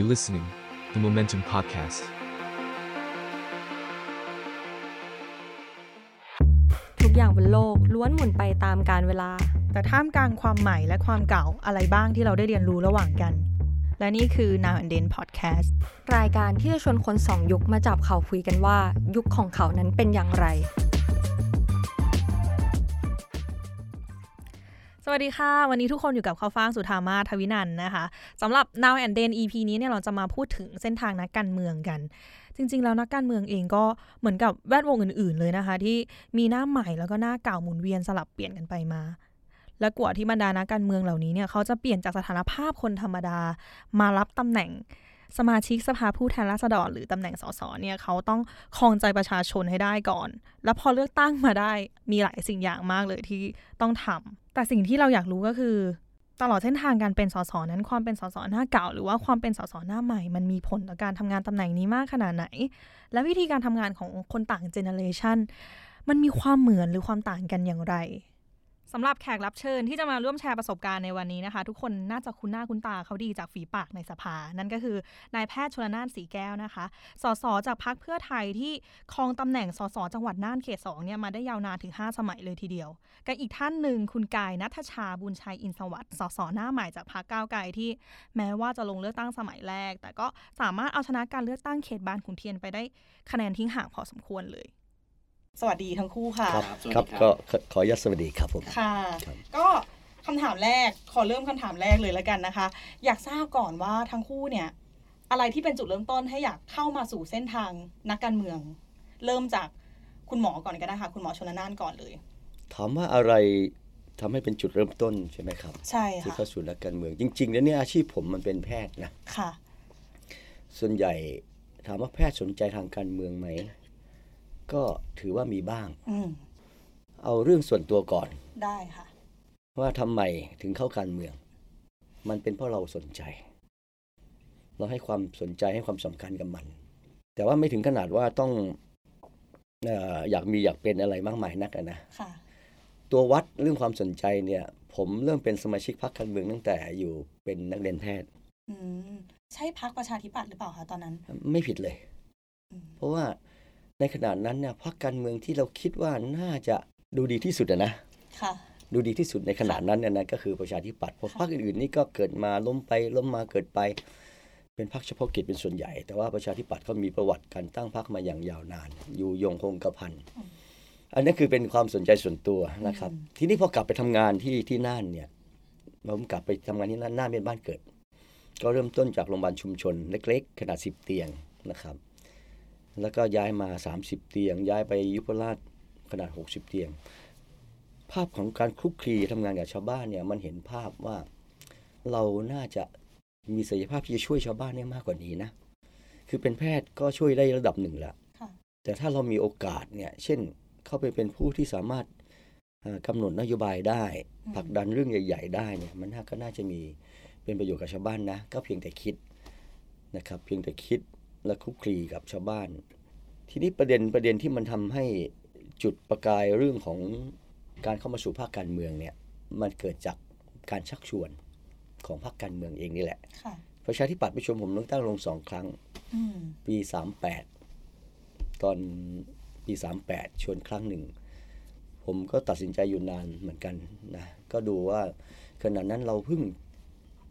You listening, the Momentum Podcast. ทุกอย่างบนโลกล้วนหมุนไปตามกาลเวลา แต่ท่ามกลางความใหม่และความเก่าอะไรบ้างที่เราได้เรียนรู้ระหว่างกัน และนี่คือ Now and Then Podcast รายการที่จะชวนคนสองยุคมาจับเขาคุยกันว่า ยุคของเขานั้นเป็นอย่างไร วัสดีค่ะ วันนี้ทุกคนอยู่กับข้าวฟ่างสุธามาทวินันท์นะคะสำหรับ Now and Then EP นี้เนี่ยเราจะมาพูดถึงเส้นทางนักการเมืองกัน จริง ๆ แล้วนักการเมืองเองก็เหมือนกับแวดวงอื่น ๆ เลยนะคะ ที่มีหน้าใหม่แล้วก็หน้าเก่าหมุนเวียนสลับเปลี่ยนกันไปมา และกว่าที่บรรดานักการเมืองเหล่านี้เนี่ยเขาจะเปลี่ยนจากสถานภาพคนธรรมดา มารับตำแหน่ง สมาชิกสภาผู้แทนราษฎรหรือตำแหน่งสสเนี่ยเขาต้องครองใจประชาชนให้ได้ก่อน แล้วพอเลือกตั้งมาได้มีหลายสิ่งอย่างมากเลยที่ต้องทำแต่สิ่งที่เราอยากรู้ก็คือตลอดเส้นทางการเป็นสสนั้นความเป็นสสหน้าเก่า หรือว่าความเป็นสสหน้าใหม่ มันมีผลต่อการทำงานตำแหน่งนี้มากขนาดไหน และวิธีการทำงานของคนต่างเจเนอเรชันมันมีความเหมือนหรือความต่างกันอย่างไร สำหรับแขกรับเชิญที่จะมาร่วมแชร์ประสบการณ์ในวันนี้นะคะ ทุกคนน่าจะคุ้นหน้าคุ้นตาเขาดีจากฝีปากในสภา นั่นก็คือนายแพทย์ชลนานสีแก้วนะคะ สสจากพรรคเพื่อไทยที่ครองตำแหน่งสสจังหวัดน่านเขตสองเนี่ยมาได้ยาวนานถึง 5 สมัยเลยทีเดียว กับอีกท่านหนึ่งคุณกายนัทชาบุญชัยอินสวัสดิ์สสหน้าใหม่จากพรรคก้าวไกลที่แม้ว่าจะลงเลือกตั้งสมัยแรก แต่ก็สามารถเอาชนะการเลือกตั้งเขตบางขุนเทียนไปได้คะแนนทิ้งห่างพอสมควรเลย สวัสดีทั้งคู่ค่ะ ครับครับ ก็ขอขออนุญาตสวัสดีครับผม ค่ะครับก็คำถามแรกขอเริ่มคำถามแรกเลยแล้วกันนะคะ อยากทราบก่อนว่าทั้งคู่เนี่ย อะไรที่เป็นจุดเริ่มต้นให้อยากเข้ามาสู่เส้นทางนักการเมือง เริ่มจากคุณหมอก่อนก็ได้ค่ะ คุณหมอชนละนานก่อนเลยถามว่าอะไรทำให้เป็นจุดเริ่มต้นใช่ไหมครับ ใช่ที่ค่ะเข้าสู่นักการเมือง จริง ๆ แล้วเนี่ยอาชีพผมมันเป็นแพทย์นะค่ะ ส่วนใหญ่ถามว่าแพทย์สนใจทางการเมืองไหม ก็ถือว่ามีบ้าง อืมเอาเรื่องส่วนตัวก่อน ได้ค่ะ ว่าทำไมถึงเข้าการเมือง มันเป็นเพราะเราสนใจ เราให้ความสนใจให้ความสำคัญกับมัน แต่ว่าไม่ถึงขนาดว่าต้องเอ่ออยากมีอยากเป็นอะไรมากมายนักอะนะค่ะ ตัววัดเรื่องความสนใจเนี่ย ผมเริ่มเป็นสมาชิกพรรคการเมืองตั้งแต่อยู่เป็นนักเรียนแพทย์อืมใช่พักประชาธิปัตย์หรือเปล่าคะตอนนั้น ไม่ผิดเลยอืมเพราะว่า ในขณะนั้นเนี่ยพรรคการเมืองที่เราคิดว่าน่าจะดูดีที่สุดอะนะค่ะดูดีที่สุดในขณะนั้นเนี่ยนะก็คือประชาธิปัตย์เพราะพรรคอื่นๆนี่ก็เกิดมาล้มไปล้มมาเกิดไป เป็นพรรคเฉพาะกิจเป็นส่วนใหญ่ แต่ว่าประชาธิปัตย์เขามีประวัติการตั้งพรรคมาอย่างยาวนาน อยู่ยงคงกระพันอันนั้นคือเป็นความสนใจส่วนตัวนะครับ ทีนี้พอกลับไปทำงานที่ที่น่านเนี่ยผมกลับไปทำงานที่น่านน่านเป็นบ้านเกิด ก็เริ่มต้นจากโรงพยาบาลชุมชนเล็ก ๆ ขนาด10เตียงนะครับ แล้วก็ย้ายมา 30 เตียง ย้ายไปยุพราชขนาด 60 เตียง ภาพของการคลุกคลีทำงานกับชาวบ้านเนี่ยมันเห็นภาพว่าเราน่าจะมีศักยภาพที่จะช่วยชาวบ้านได้มากกว่านี้นะ คือเป็นแพทย์ก็ช่วยได้ระดับหนึ่งแล้วค่ะแต่ถ้าเรามีโอกาสเนี่ย เช่น เข้าไปเป็นผู้ที่สามารถเอ่อกำหนดนโยบายได้อืมผลักดันเรื่องใหญ่ ๆ ได้เนี่ยมันน่าก็น่าจะมีเป็นประโยชน์กับชาวบ้านนะ ก็เพียงแต่คิดนะครับ เพียงแต่คิด และคลุกคลีกับชาวบ้าน ทีนี้ประเด็นประเด็นที่มันทำให้จุดประกายเรื่องของการเข้ามาสู่ภาคการเมืองเนี่ยมันเกิดจากการชักชวนของพรรคการเมืองเองนี่แหละค่ะประชาธิปัตย์ไปชวนผมเลือกตั้งลงสองครั้งอืมปี38ตอนปี38ชวนครั้งหนึ่ง ผมก็ตัดสินใจอยู่นานเหมือนกันนะก็ดูว่าขณะนั้นเราเพิ่ง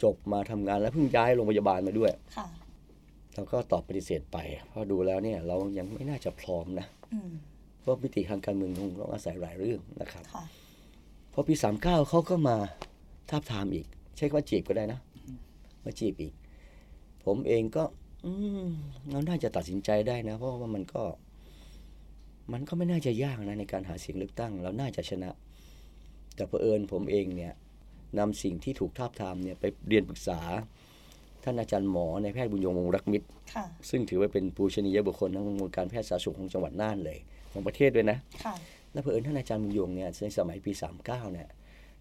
จบมาทำงานแล้วเพิ่งย้ายโรงพยาบาลมาด้วยค่ะ เราก็ตอบปฏิเสธไป เพราะดูแล้วเนี่ยเรายังไม่น่าจะพร้อมนะอืมเพราะมิติทางการเมืองคงต้องอาศัยหลายเรื่องนะครับค่ะพอปี39เขาก็มาทาบทามอีก ใช้คำว่าจีบก็ได้นะมาจีบอีก ผมเองก็ อืมเราน่าจะตัดสินใจได้นะ เพราะว่ามันก็ มันก็ไม่น่าจะยากนะในการหาเสียงเลือกตั้ง เราน่าจะชนะ แต่เผอิญผมเองเนี่ยนำสิ่งที่ถูกทาบทามเนี่ยไปเรียนปรึกษา ท่านอาจารย์หมอในแพทย์บุญยงวงศ์รักมิตรค่ะซึ่งถือว่าเป็นปูชนียบุคคลทางวงการแพทย์สาธารณสุขของจังหวัดน่านเลย ของประเทศด้วยนะค่ะและเผอิญท่านอาจารย์บุญยงเนี่ยในสมัยปี 39เนี่ย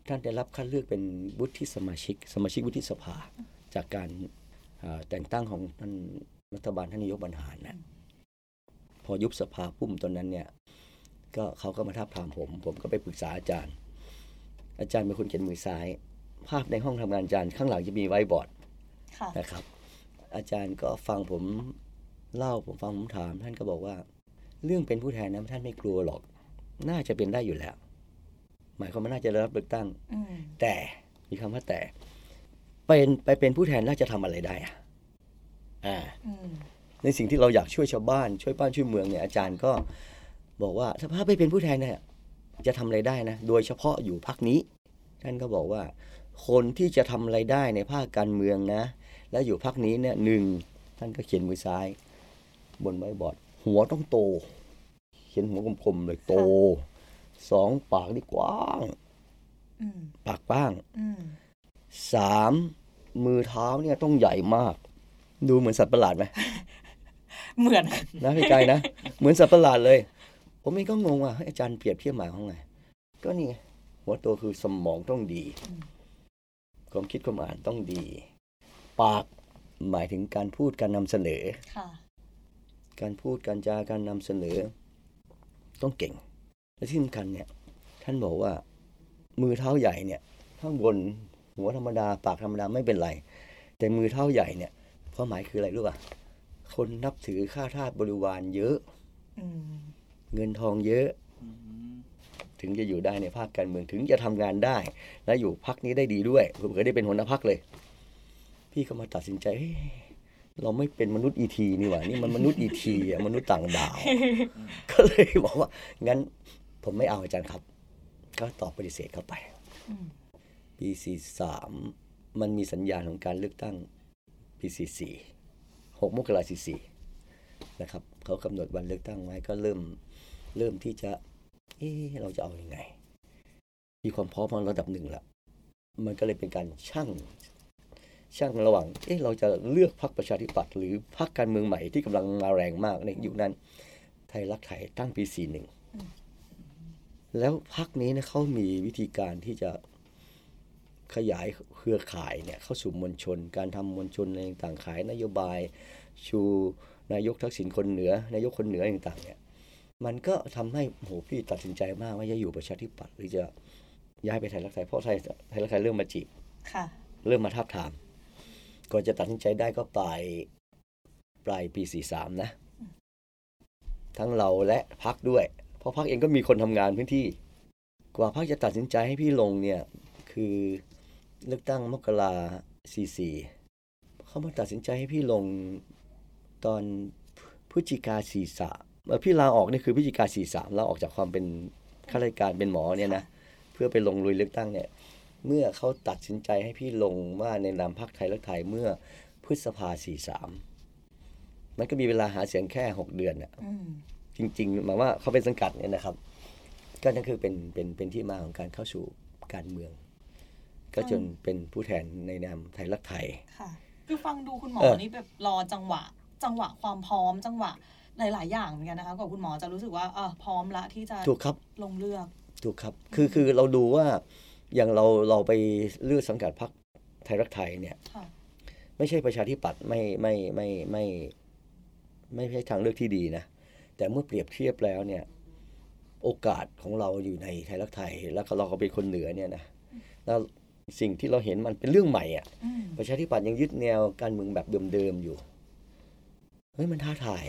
ท่านได้รับคัดเลือกเป็นวุฒิสมาชิก สมาชิกวุฒิสภา จากการเอ่อแต่งตั้งของท่านรัฐบาลท่านนายกบรรหารนะพอยุบสภาปุ่มตอนนั้นเนี่ยก็เขาก็มาท้าบทามผม ผมก็ไปปรึกษาอาจารย์ อาจารย์เป็นคนเขียนมือซ้าย ภาพในห้องทำงานอาจารย์ ข้างหลังจะมีไว้บอร์ดค่ะ นะครับ อาจารย์ก็ฟังผมเล่าผมฟังผมถาม ท่านก็บอกว่า เรื่องเป็นผู้แทนนะท่านไม่กลัวหรอก น่าจะเป็นได้อยู่แล้ว หมายความว่าน่าจะได้รับเลือกตั้งอืมแต่มีคำว่าแต่ เป็นไปเป็นผู้แทนน่าจะทำอะไรได้อะอ่าอืมในสิ่งที่เราอยากช่วยชาวบ้านช่วยบ้านช่วยเมืองเนี่ยอาจารย์ก็บอกว่าถ้าไปเป็นผู้แทนเนี่ยจะทำอะไรได้นะ โดยเฉพาะอยู่พักนี้ ท่านก็บอกว่า คนที่จะทำอะไรได้ในภาคการเมืองนะ แล้วอยู่พักนี้เนี่ยหนึ่งท่านก็เขียนมือซ้าย บนไว้บอร์ดหัวต้องโต เขียนหัวกลมๆเลยโตสองปากนี่กว้างอืมปากกว้างอืมสามมือเท้าเนี่ยต้องใหญ่มาก ดูเหมือนสัตว์ประหลาดไหมเหมือนนะพี่กายนะ เหมือนสัตว์ประหลาดเลย ผมเองก็งงว่าเฮ้ยอาจารย์เปรียบเทียบหมายของไง ก็นี่ไงหัวโตคือสมองต้องดีความคิดความอ่านต้องดี ปากหมายถึงการพูดการนำเสนอค่ะการพูดการจาการนำเสนอ ต้องเก่ง และที่สำคัญเนี่ย ท่านบอกว่า มือเท้าใหญ่เนี่ยข้างบนหัวธรรมดา ปากธรรมดาไม่เป็นไร แต่มือเท้าใหญ่เนี่ยความหมายคืออะไรรู้ป่ะคนนับถือข้าทาสบริวารเยอะอืมเงินทองเยอะถึงจะอยู่ได้ในภาคการเมืองถึงจะทำงานได้ และอยู่พักนี้ได้ดีด้วยเผื่อๆได้เป็นหัวหน้าพักเลย พี่ก็มาตัดสินใจเฮ้ยเราไม่เป็นมนุษย์อีทีนี่หว่า นี่มันมนุษย์อีทีอะมนุษย์ต่างดาว ก็เลยบอกว่า งั้นผมไม่เอาอาจารย์ครับ ก็ตอบปฏิเสธเข้าไปอืมปีสี่สามมันมีสัญญาณของการเลือกตั้งปีสี่สี่หกมกราสี่สี่นะครับเขากำหนดวันเลือกตั้งไว้ก็เริ่มเริ่มที่จะ เอ๊ะเราจะเอาอยัางไง มีความพร้อมมาระดับหนึ่งแล้วมันก็เลยเป็นการชั่ง ชั่งระหว่างเอ๊ะเราจะเลือกพรรคประชาธิปัตย์หรือพรรคการเมืองใหม่ที่กำลังมาแรงมากในยุคนั้น ไทยรักไทยตั้งปีสี่หนึ่งแล้วพรรคนี้เนี่ยเขามีวิธีการที่จะขยายเครือข่ายเนี่ยเข้าสู่มวลชน การทำมวลชนอะไรต่างๆขายนโยบาย ชูนายกทักษิณคนเหนือนายกคนเหนือต่างๆเนี่ยมันก็ทำให้โหพี่ตัดสินใจมากว่าจะอยู่ประชาธิปัตย์หรือจะย้ายไปไทยรักไทยเพราะไทยไทยรักไทยเริ่มมาจีบค่ะเริ่มมาทับทาม ก่อนจะตัดสินใจได้ก็ปลายปลายปี43นะ ทั้งเราและพักด้วย เพราะพักเองก็มีคนทำงานพื้นที่ กว่าพักจะตัดสินใจให้พี่ลงเนี่ย คือเลือกตั้งมกรา44เขามาตัดสินใจให้พี่ลงตอนพฤศจิกา43เอ่อพี่ลาออกนี่คือพฤศจิกา43ลาออกจากความเป็นข้าราชการเป็นหมอเนี่ยนะเพื่อไปลงลุยเลือกตั้งเนี่ย เมื่อเขาตัดสินใจให้พี่ลงว่าในนามพรรคไทยรักไทยเมื่อพฤษภา43มันก็มีเวลาหาเสียงแค่6เดือนน่ะอืมจริงๆหมายว่าเขาเป็นสังกัดเนี่ยนะครับ ก็นั่นคือเป็นเป็นเป็นที่มาของการเข้าสู่การเมือง ก็จนเป็นผู้แทนในนามไทยรักไทยค่ะคือฟังดูคุณหมอเออนี่แบบรอจังหวะ จังหวะความพร้อม จังหวะหลาย ๆ อย่างเหมือนกันนะคะกว่าคุณหมอจะรู้สึกว่าเออพร้อมละที่จะถูกครับลงเลือก ถูกครับ คือคือเราดูว่า อย่างเราเราไปเลือกสังกัดพรรคไทยรักไทยเนี่ยค่ะไม่ใช่ประชาธิปัตย์ไม่ไม่ไม่ไม่ไม่ใช่ทางเลือกที่ดีนะ แต่เมื่อเปรียบเทียบแล้วเนี่ย โอกาสของเราอยู่ในไทยรักไทย แล้วก็เราก็เป็นคนเหนือเนี่ยนะแล้วสิ่งที่เราเห็นมันเป็นเรื่องใหม่อะอืมประชาธิปัตย์ยังยึดแนวการเมืองแบบเดิมๆอยู่เฮ้ยมันท้าทาย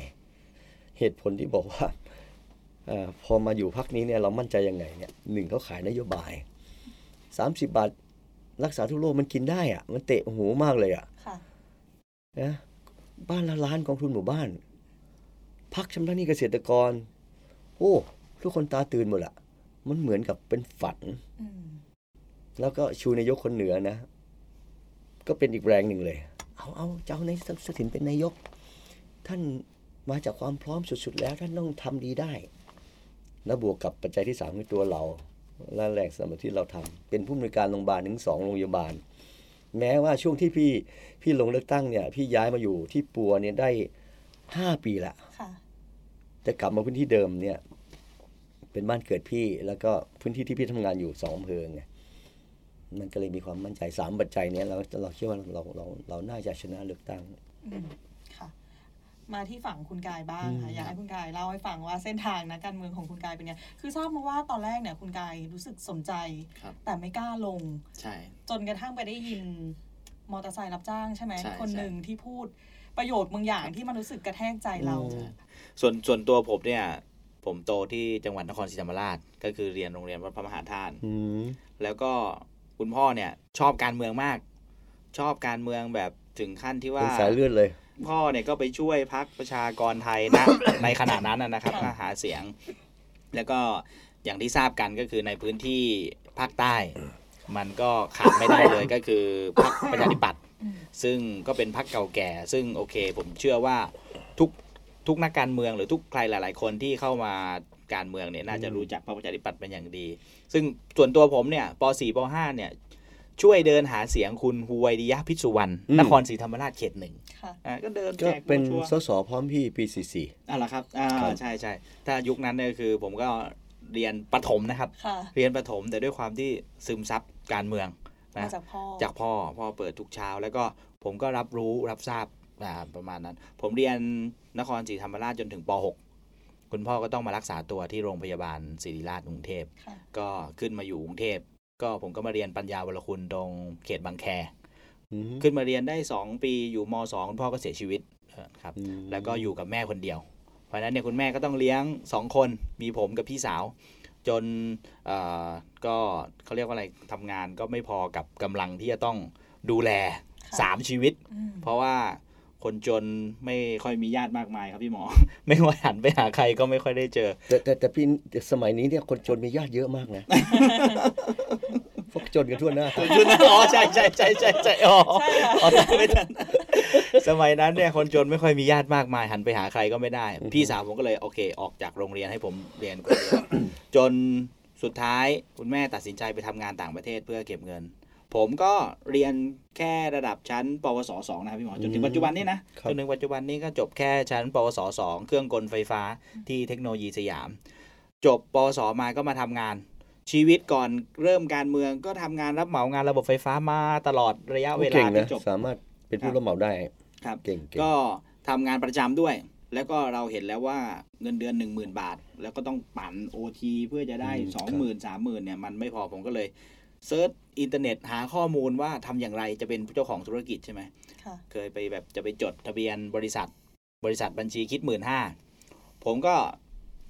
เหตุผลที่บอกว่าเออพอมาอยู่พักนี้เนี่ยเรามั่นใจยังไงเนี่ยหนึ่งเขาขายนโยบาย สามสิบบาท รักษาทุกโรคมันกินได้อะมันเตะหูมากเลยอะค่ะนะบ้านละล้านกองทุนหมู่บ้าน พักชำระหนี้เกษตรกร โอ้ทุกคนตาตื่นหมดละมันเหมือนกับเป็นฝันอืมแล้วก็ชูนายกคนเหนือนะ ก็เป็นอีกแรงหนึ่งเลย เอาเอาเจ้าในายสถินเป็นนายก ท่านมาจากความพร้อมสุดๆแล้วท่านต้องทำดีได้ แล้วบวกกับปัจจัยที่สามคือตัวเรา และแรงสนับสนุนที่เราทำเป็นผู้อำนวยการโรงพยาบาลถึงสองโรงพยาบาล แม้ว่าช่วงที่พี่พี่ลงเลือกตั้งเนี่ย พี่ย้ายมาอยู่ที่ปัวเนี่ยได้ห้าปีละค่ะแต่กลับมาพื้นที่เดิมเนี่ย เป็นบ้านเกิดพี่แล้วก็พื้นที่ที่พี่ทำงานอยู่สองอำเภอไงมันก็เลยมีความมั่นใจสามปัจจัยเนี้ยเราเราคิดว่าเราเราเราน่าจะชนะเลือกตั้งอืมค่ะ มาที่ฝั่งคุณกายบ้างค่ะอืมอยากให้คุณกายเล่าให้ฟังว่าเส้นทางนะการเมืองของคุณกายเป็นไงคือทราบมาว่าตอนแรกเนี่ยคุณกายรู้สึกสนใจครับแต่ไม่กล้าลงใช่จนกระทั่งไปได้ยินมอเตอร์ไซค์รับจ้างใช่ไหมใช่คนใช่หนึ่งที่พูดประโยชน์บางอย่างที่มันรู้สึกกระแทกใจเราอืมส่วนส่วนตัวผมเนี่ย ผมโตที่จังหวัดนครศรีธรรมราช ก็คือเรียนโรงเรียนวัดพระมหาธาตุอืมแล้วก็คุณพ่อเนี่ย ชอบการเมืองมาก ชอบการเมืองแบบถึงขั้นที่ว่าเป็นสายเลือดเลย พ่อเนี่ยก็ไปช่วยพักประชากรไทยนะ ในขณะนั้นนะนะครับค่ะมาหาเสียง แล้วก็อย่างที่ทราบกันก็คือในพื้นที่ภาคใต้ มันก็ขาดไม่ได้เลยก็คือพรรคประชาธิปัตย์ซึ่งก็เป็นพรรคเก่าแก่ ซึ่งโอเค ผมเชื่อว่าทุกทุกนักการเมืองหรือทุกใครหลาย ๆ คนที่เข้ามาการเมืองเนี่ยน่าจะรู้จักพรรคประชาธิปัตย์เป็นอย่างดี ซึ่งส่วนตัวผมเนี่ยป .4 ป .5 เนี่ย ช่วยเดินหาเสียงคุณฮูไวดิยะพิษสุวรรณอืมนครศรีธรรมราชเขตหนึ่งค่ะอ่าก็เดินก็แจกเป็นโบรชัวร์สสพร้อมพี่ปีสี่สี่อะเหรอครับอ่าครับใช่ใช่ถ้ายุคนั้นเนี่ยคือผมก็เรียนประถมนะครับค่ะเรียนประถมแต่ด้วยความที่ซึมซับการเมืองมานะจากพ่อจากพ่อพ่อเปิดทุกเช้า แล้วก็ผมก็รับรู้รับทราบอ่าประมาณนั้น ผมเรียนนครศรีธรรมราชจนถึงป .6 คุณพ่อก็ต้องมารักษาตัวที่โรงพยาบาลศิริราชกรุงเทพค่ะก็ขึ้นมาอยู่กรุงเทพ ก็ผมก็มาเรียนปัญญาวรคุณตรงเขตบางแคอืมขึ้นมาเรียนได้2ปีอยู่ม .2 คุณพ่อก็เสียชีวิตเออครับอืมแล้วก็อยู่กับแม่คนเดียว เพราะฉะนั้นเนี่ยคุณแม่ก็ต้องเลี้ยง2คนมีผมกับพี่สาว จนเอ่อก็เขาเรียกว่าอะไรทำงานก็ไม่พอกับกำลังที่จะต้องดูแลค่ะ3ชีวิตอืมเพราะว่าคนจนไม่ค่อยมีญาติมากมายครับพี่หมอ ไม่ว่าหันไปหาใครก็ไม่ค่อยได้เจอ แต่แต่แต่พี่แต่สมัยนี้เนี่ยคนจนมีญาติเยอะมากนะพวก จนกันทั่วหน้าอ๋อใช่ใช่ใช่ใช่ใช่อ๋อใช่ค่ะอ๋อไม่ทันสมัยนั้นเนี่ยคนจนไม่ค่อยมีญาติมากมายหันไปหาใครก็ไม่ได้ พี่สาวผมก็เลยโอเค ออกจากโรงเรียนให้ผมเรียนคนเดียวจนสุดท้ายคุณแม่ตัดสินใจไปทำงานต่างประเทศเพื่อเก็บเงิน ผมก็เรียนแค่ระดับชั้น ปวสสองนะครับพี่หมอจนถึงปัจจุบันนี้นะครับจนถึงปัจจุบันนี้ก็จบแค่ชั้น ปวสสองเครื่องกลไฟฟ้าที่เทคโนโลยีสยาม จบปวสมาก็มาทำงาน ชีวิตก่อนเริ่มการเมืองก็ทำงานรับเหมางานระบบไฟฟ้ามาตลอดระยะเวเก่ลางนะที่จบสามารถเป็นผู้ครับรับเหมาได้ครับเก่งเก่งก็ทำงานประจำด้วย แล้วก็เราเห็นแล้วว่าเงินเดือน 1 0,000 บาท แล้วก็ต้องปั่นโอทีเพื่อจะได้ 2 0,000 30,000เนี่ยมันไม่พอผมก็เลย search อินเทอร์เน็ตหาข้อมูลว่าทำอย่างไรจะเป็นเจ้าของธุรกิจใช่ไหมค่ะเคยไปแบบจะไปจดทะเบียนบริษัท บริษัทบัญชีคิดหมื่นห้าผมก็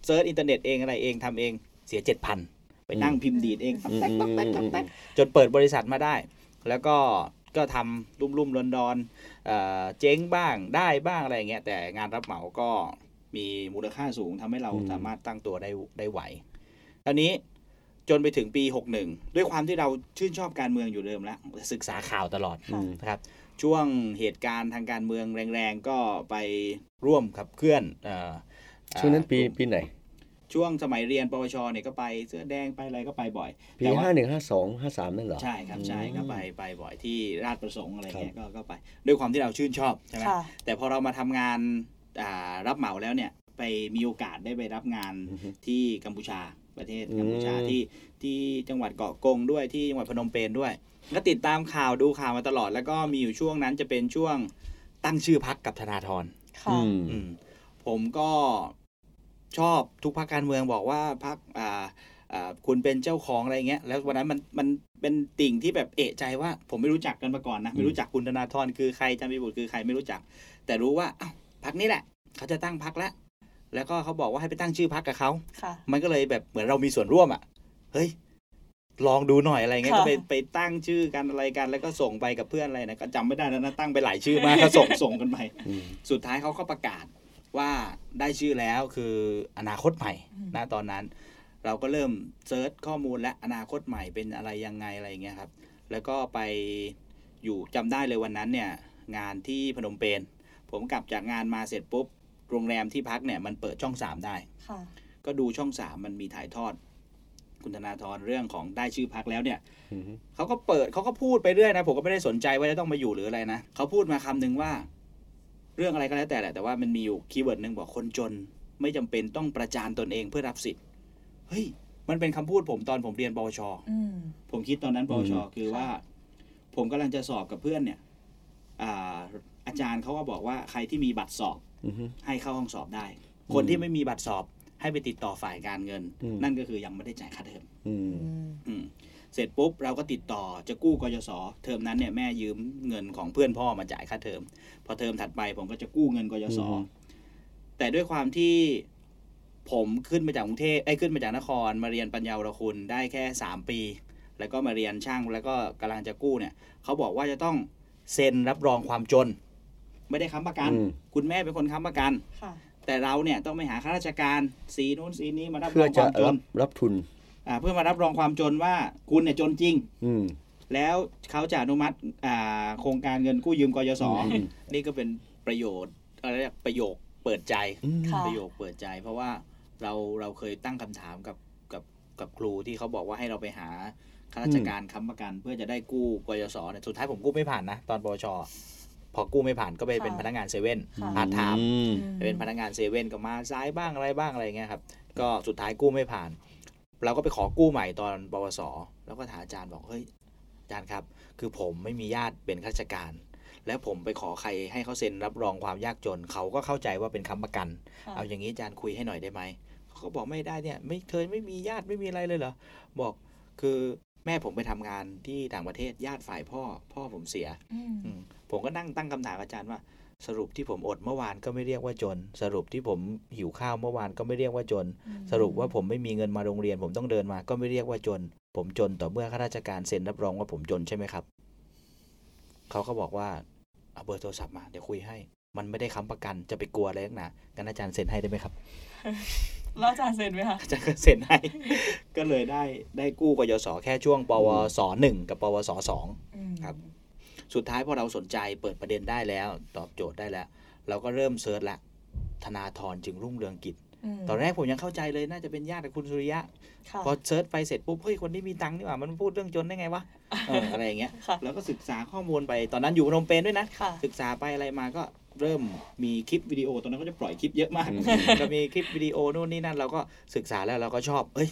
search อินเทอร์เน็ตเองอะไรเองทำเองเสียเจ็ดพัน ไปนั่งพิมพ์ดีดเองอืมอืมอืมอืมอืมจนเปิดบริษัทมาได้ แล้วก็ก็ทำรุ่มรุ่มๆดอนดอนๆเอ่อเจ๊งบ้างได้บ้างอะไรอย่างเงี้ยแต่งานรับเหมาก็มีมูลค่าสูงทำให้เราอืมสามารถตั้งตัวได้ได้ไหวตอนนี้จนไปถึงปี 61 ด้วยความที่เราชื่นชอบการเมืองอยู่เดิมแล้ว ศึกษาข่าวตลอดอืมนะครับ ช่วงเหตุการณ์ทางการเมืองแรงๆ ก็ไปร่วมขับเคลื่อนเอ่อช่วงนั้นปีอ่าปีไหน ช่วงสมัยเรียนปวชเนี่ยก็ไปเสื้อแดงไปอะไรก็ไปบ่อยปีแต่ว่าห้าหนึ่งห้าสองห้าสามนั่นเหรอ ใช่ครับใช่ก็ไปไปบ่อยที่ราชประสงค์อะไรเงี้ยครับก็ก็ไป ด้วยความที่เราชื่นชอบใช่ไหมค่ะแต่พอเรามาทำงานอ่ารับเหมาแล้วเนี่ยไปมีโอกาสได้ไปรับงานอือฮึที่กัมพูชาประเทศกัมพูชาอืมที่ที่จังหวัดเกาะกงด้วยที่จังหวัดพนมเปญด้วยก็ติดตามข่าวดูข่าวมาตลอด แล้วก็มีอยู่ช่วงนั้นจะเป็นช่วงตั้งชื่อพักกับธนาธรค่ะอืมอืมผมก็ ชอบทุกพรรคการเมืองบอกว่าพรรคอ่าอ่าคุณเป็นเจ้าของอะไรเงี้ย แล้ววันนั้นมันมันเป็นติ่งที่แบบเอะใจว่า ผมไม่รู้จักกันมาก่อนนะ ไม่รู้จักคุณธนาธรคือใครจำปีบุตรคือใครไม่รู้จัก แต่รู้ว่าอ้าวพรรคนี้แหละ เขาจะตั้งพรรคแล้วแล้วก็เขาบอกว่าให้ไปตั้งชื่อพรรคกับเขาค่ะมันก็เลยแบบเหมือนเรามีส่วนร่วมอะ เฮ้ย ลองดูหน่อยอะไรเงี้ยค่ะก็ไปไปตั้งชื่อกันอะไรกัน แล้วก็ส่งไปกับเพื่อนอะไรนะ ก็จำไม่ได้แล้วนะ ตั้งไปหลายชื่อมากก็ส่งส่งกันไปอืมสุดท้ายเขาก็ประกาศ ว่าได้ชื่อแล้วคืออนาคตใหม่อืมนะตอนนั้น เราก็เริ่มเซิร์ชข้อมูลและอนาคตใหม่เป็นอะไรยังไงอะไรอย่างเงี้ยครับ แล้วก็ไปอยู่จำได้เลยวันนั้นเนี่ยงานที่พนมเปญผมกลับจากงานมาเสร็จปุ๊บโรงแรมที่พักเนี่ยมันเปิดช่องสามได้ค่ะก็ดูช่องสามมันมีถ่ายทอด คุณธนาธรเรื่องของได้ชื่อพักแล้วเนี่ยอืมเขาก็เปิดเขาก็พูดไปเรื่อยนะผมก็ไม่ได้สนใจว่าจะต้องมาอยู่หรืออะไรนะเขาพูดมาคำหนึ่งว่า เรื่องอะไรก็แล้วแต่แหละแต่ว่ามันมีอยู่คีย์เวิร์ดหนึ่งบอกคนจน ไม่จำเป็นต้องประจานตนเองเพื่อรับสิทธิ์เฮ้ยมันเป็นคำพูดผมตอนผมเรียนปวชอืมผมคิดตอนนั้นปวชอืมคือว่า ผมกำลังจะสอบกับเพื่อนเนี่ยอ่าอาจารย์เขาก็บอกว่าใครที่มีบัตรสอบอืมให้เข้าห้องสอบได้ คนที่ไม่มีบัตรสอบให้ไปติดต่อฝ่ายการเงินอืมนั่นก็คือยังไม่ได้จ่ายค่าเทอมอืมอืมอืม เสร็จปุ๊บเราก็ติดต่อจะกู้กยศเทอมนั้นเนี่ยแม่ยืมเงินของเพื่อนพ่อมาจ่ายค่าเทอม พอเทอมถัดไปผมก็จะกู้เงินกยศอืมแต่ด้วยความที่ผมขึ้นมาจากกรุงเทพไอ้ยขึ้นมาจากนครมาเรียนปัญญาวรคุณได้แค่สามปี แล้วก็มาเรียนช่างแล้วก็กำลังจะกู้เนี่ยเขาบอกว่าจะต้องเซ็นรับรองความจน ไม่ได้ค้ำประกันอืมคุณแม่เป็นคนค้ำประกันค่ะแต่เราเนี่ยต้องไปหาข้าราชการสีนู้นสีนี้มารับรเพื่อองคจะวามจรันบรับทุนอ่า เพื่อมารับรองความจนว่าคุณเนี่ยจนจริง อืมแล้วเขาจะอนุมัติอ่าโครงการเงินกู้ยืมกยศอืมนี่ก็เป็นประโยชน์อะไรเรียกประโยคเปิดใจอืมค่ะประโยคเปิดใจ เพราะว่าเราเราเคยตั้งคำถามกับกับกับครูที่เขาบอกว่าให้เราไปหาข้าราชการค้ำประกัน เพื่อจะได้กู้กยศเนี่ยสุดท้ายผมกู้ไม่ผ่านนะตอนปวชพอกู้ไม่ผ่านก็ไปเป็นค่ะพนักงานเซเว่นค่ะพาร์ทไทม์อืมไปเป็นพนักงานเซเว่นก็มาซ้ายบ้างอะไรบ้างอะไรเงี้ยครับก็สุดท้ายกู้ไม่ผ่าน เราก็ไปขอกู้ใหม่ตอนปวส แล้วก็ถามอาจารย์บอกเฮ้ยอาจารย์ครับ คือผมไม่มีญาติเป็นข้าราชการ แล้วผมไปขอใครให้เขาเซ็นรับรองความยากจน เขาก็เข้าใจว่าเป็นค้ำประกันค่ะเอาอย่างนี้อาจารย์คุยให้หน่อยได้ไหมเขาก็บอกไม่ได้เนี่ย ไม่เคยไม่มีญาติไม่มีอะไรเลยเหรอบอกคือแม่ผมไปทำงานที่ต่างประเทศญาติฝ่ายพ่อ พ่อผมเสียอืมอืมผมก็นั่งตั้งคำถามอาจารย์ว่า สรุปที่ผมอดเมื่อวานก็ไม่เรียกว่าจน สรุปที่ผมหิวข้าวเมื่อวานก็ไม่เรียกว่าจน สรุปว่าผมไม่มีเงินมาโรงเรียน ผมต้องเดินมาก็ไม่เรียกว่าจน ผมจนต่อเมื่อข้าราชการเซ็นรับรองว่าผมจนใช่ไหมครับเขาก็บอกว่าเอาเบอร์โทรศัพท์มาเดี๋ยวคุยให้ มันไม่ได้ค้ำประกันจะไปกลัวอะไรนักหนางั้นอาจารย์เซ็นให้ได้ไหมครับแล้วอาจารย์เซ็นไหมคะอาจารย์ก็เซ็นให้ ก็เลยได้ได้กู้กยศแค่ช่วงปวสหนึ่งกับปวสสองอืมครับ สุดท้ายพอเราสนใจเปิดประเด็นได้แล้ว ตอบโจทย์ได้แล้ว เราก็เริ่ม search ละธนาธรจึงรุ่งเรืองกิจตอนแรกผมยังเข้าใจเลยน่าจะเป็นญาติกับคุณสุริยะค่ะพอ search ไปเสร็จปุ๊บเฮ้ยคนที่มีตังค์นี่หว่ามันพูดเรื่องจนได้ไงวะเอออะไรอย่างเงี้ยค่ะแล้วก็ศึกษาข้อมูลไปตอนนั้นอยู่พนมเปญด้วยนะค่ะศึกษาไปอะไรมาก็เริ่มมีคลิปวิดีโอตอนนั้นก็จะปล่อยคลิปเยอะมากอืมก็มีคลิปวิดีโอนู่นนี่นั่นเราก็ศึกษาแล้วเราก็ชอบ เอ้ย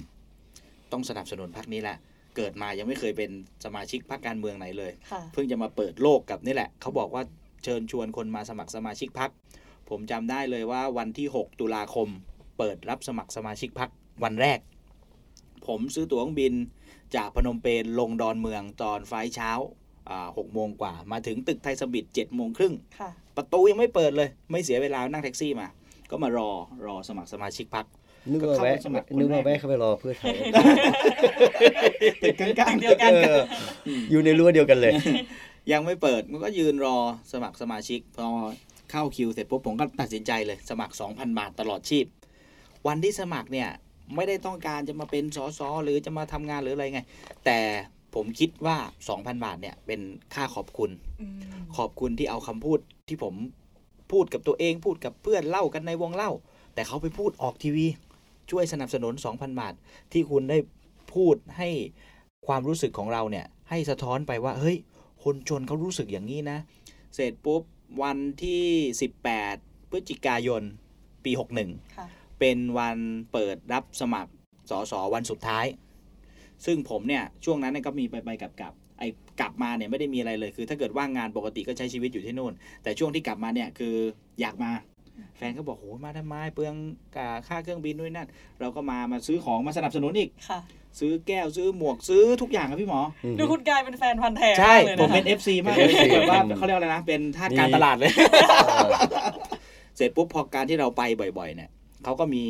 ต้องสนับสนุนพรรคนี้แหละ เกิดมายังไม่เคยเป็นสมาชิกพรรคการเมืองไหนเลยค่ะเพิ่งจะมาเปิดโลกกับนี่แหละ เขาบอกว่าเชิญชวนคนมาสมัครสมาชิกพรรคผมจำได้เลยว่าวันที่ 6 ตุลาคม เปิดรับสมัครสมาชิกพรรควันแรก ผมซื้อตั๋วเครื่องบินจากพนมเปญลงดอนเมืองตอน flight เช้าอ่าหกโมงกว่า มาถึงตึกไทยซัมมิทเจ็ดโมงครึ่งค่ะประตูยังไม่เปิดเลย ไม่เสียเวลานั่งแท็กซี่มา ก็มารอรอสมัครสมาชิกพรรค นึกว่าแวะก็เข้ามาสมัครคนแรกนึกว่าแวะเข้าไปรอเพื่อไทยตึกกลางๆเดียวกันเอออยู่ในรั้วเดียวกันเลย ยังไม่เปิดมันก็ยืนรอสมัครสมาชิก พอเข้าคิวเสร็จปุ๊บผมก็ตัดสินใจเลย สมัคร 2,000 บาทตลอดชีพ วันที่สมัครเนี่ยไม่ได้ต้องการจะมาเป็นสสหรือจะมาทำงานหรืออะไรไง แต่ผมคิดว่า 2,000 บาทเนี่ยเป็นค่าขอบคุณอืมขอบคุณที่เอาคำพูดที่ผมพูดกับตัวเองพูดกับเพื่อนเล่ากันในวงเล่า แต่เขาไปพูดออกทีวี ช่วยสนับสนุน 2,000 บาท ที่คุณได้พูดให้ความรู้สึกของเราเนี่ยให้สะท้อนไปว่า เฮ้ย คนจนเขารู้สึกอย่างนี้นะ เสร็จปุ๊บวันที่ 18 พฤศจิกายน ปี 61ค่ะเป็นวันเปิดรับสมัครสอสอวันสุดท้าย ซึ่งผมเนี่ยช่วงนั้นเนยก็มีไปไปกลับกลับไอ้กลับมาเนี่ยไม่ได้มีอะไรเลยคือ ถ้าเกิดว่างงานปกติก็ใช้ชีวิตอยู่ที่นู่น แต่ช่วงที่กลับมาเนี่ยคืออยากมา แฟนก็บอกโหมาทำไมเปลืองอ่าค่าเครื่องบินด้วยนั่น เราก็มามาซื้อของมาสนับสนุนอีกค่ะ ซื้อแก้วซื้อหมวกซื้อทุกอย่างครับพี่หมอ ดูคุณกลายเป็นแฟนพันธ์แท้ใช่ากเลยะผมเป็นคะ FC มากเลย FC แบบว่าอืมเขาเรียกอะไรนะ เป็นทาสการตลาดเลย เสร็จปุ๊บพอการที่เราไปบ่อยๆ เนี่ยเขาก็มี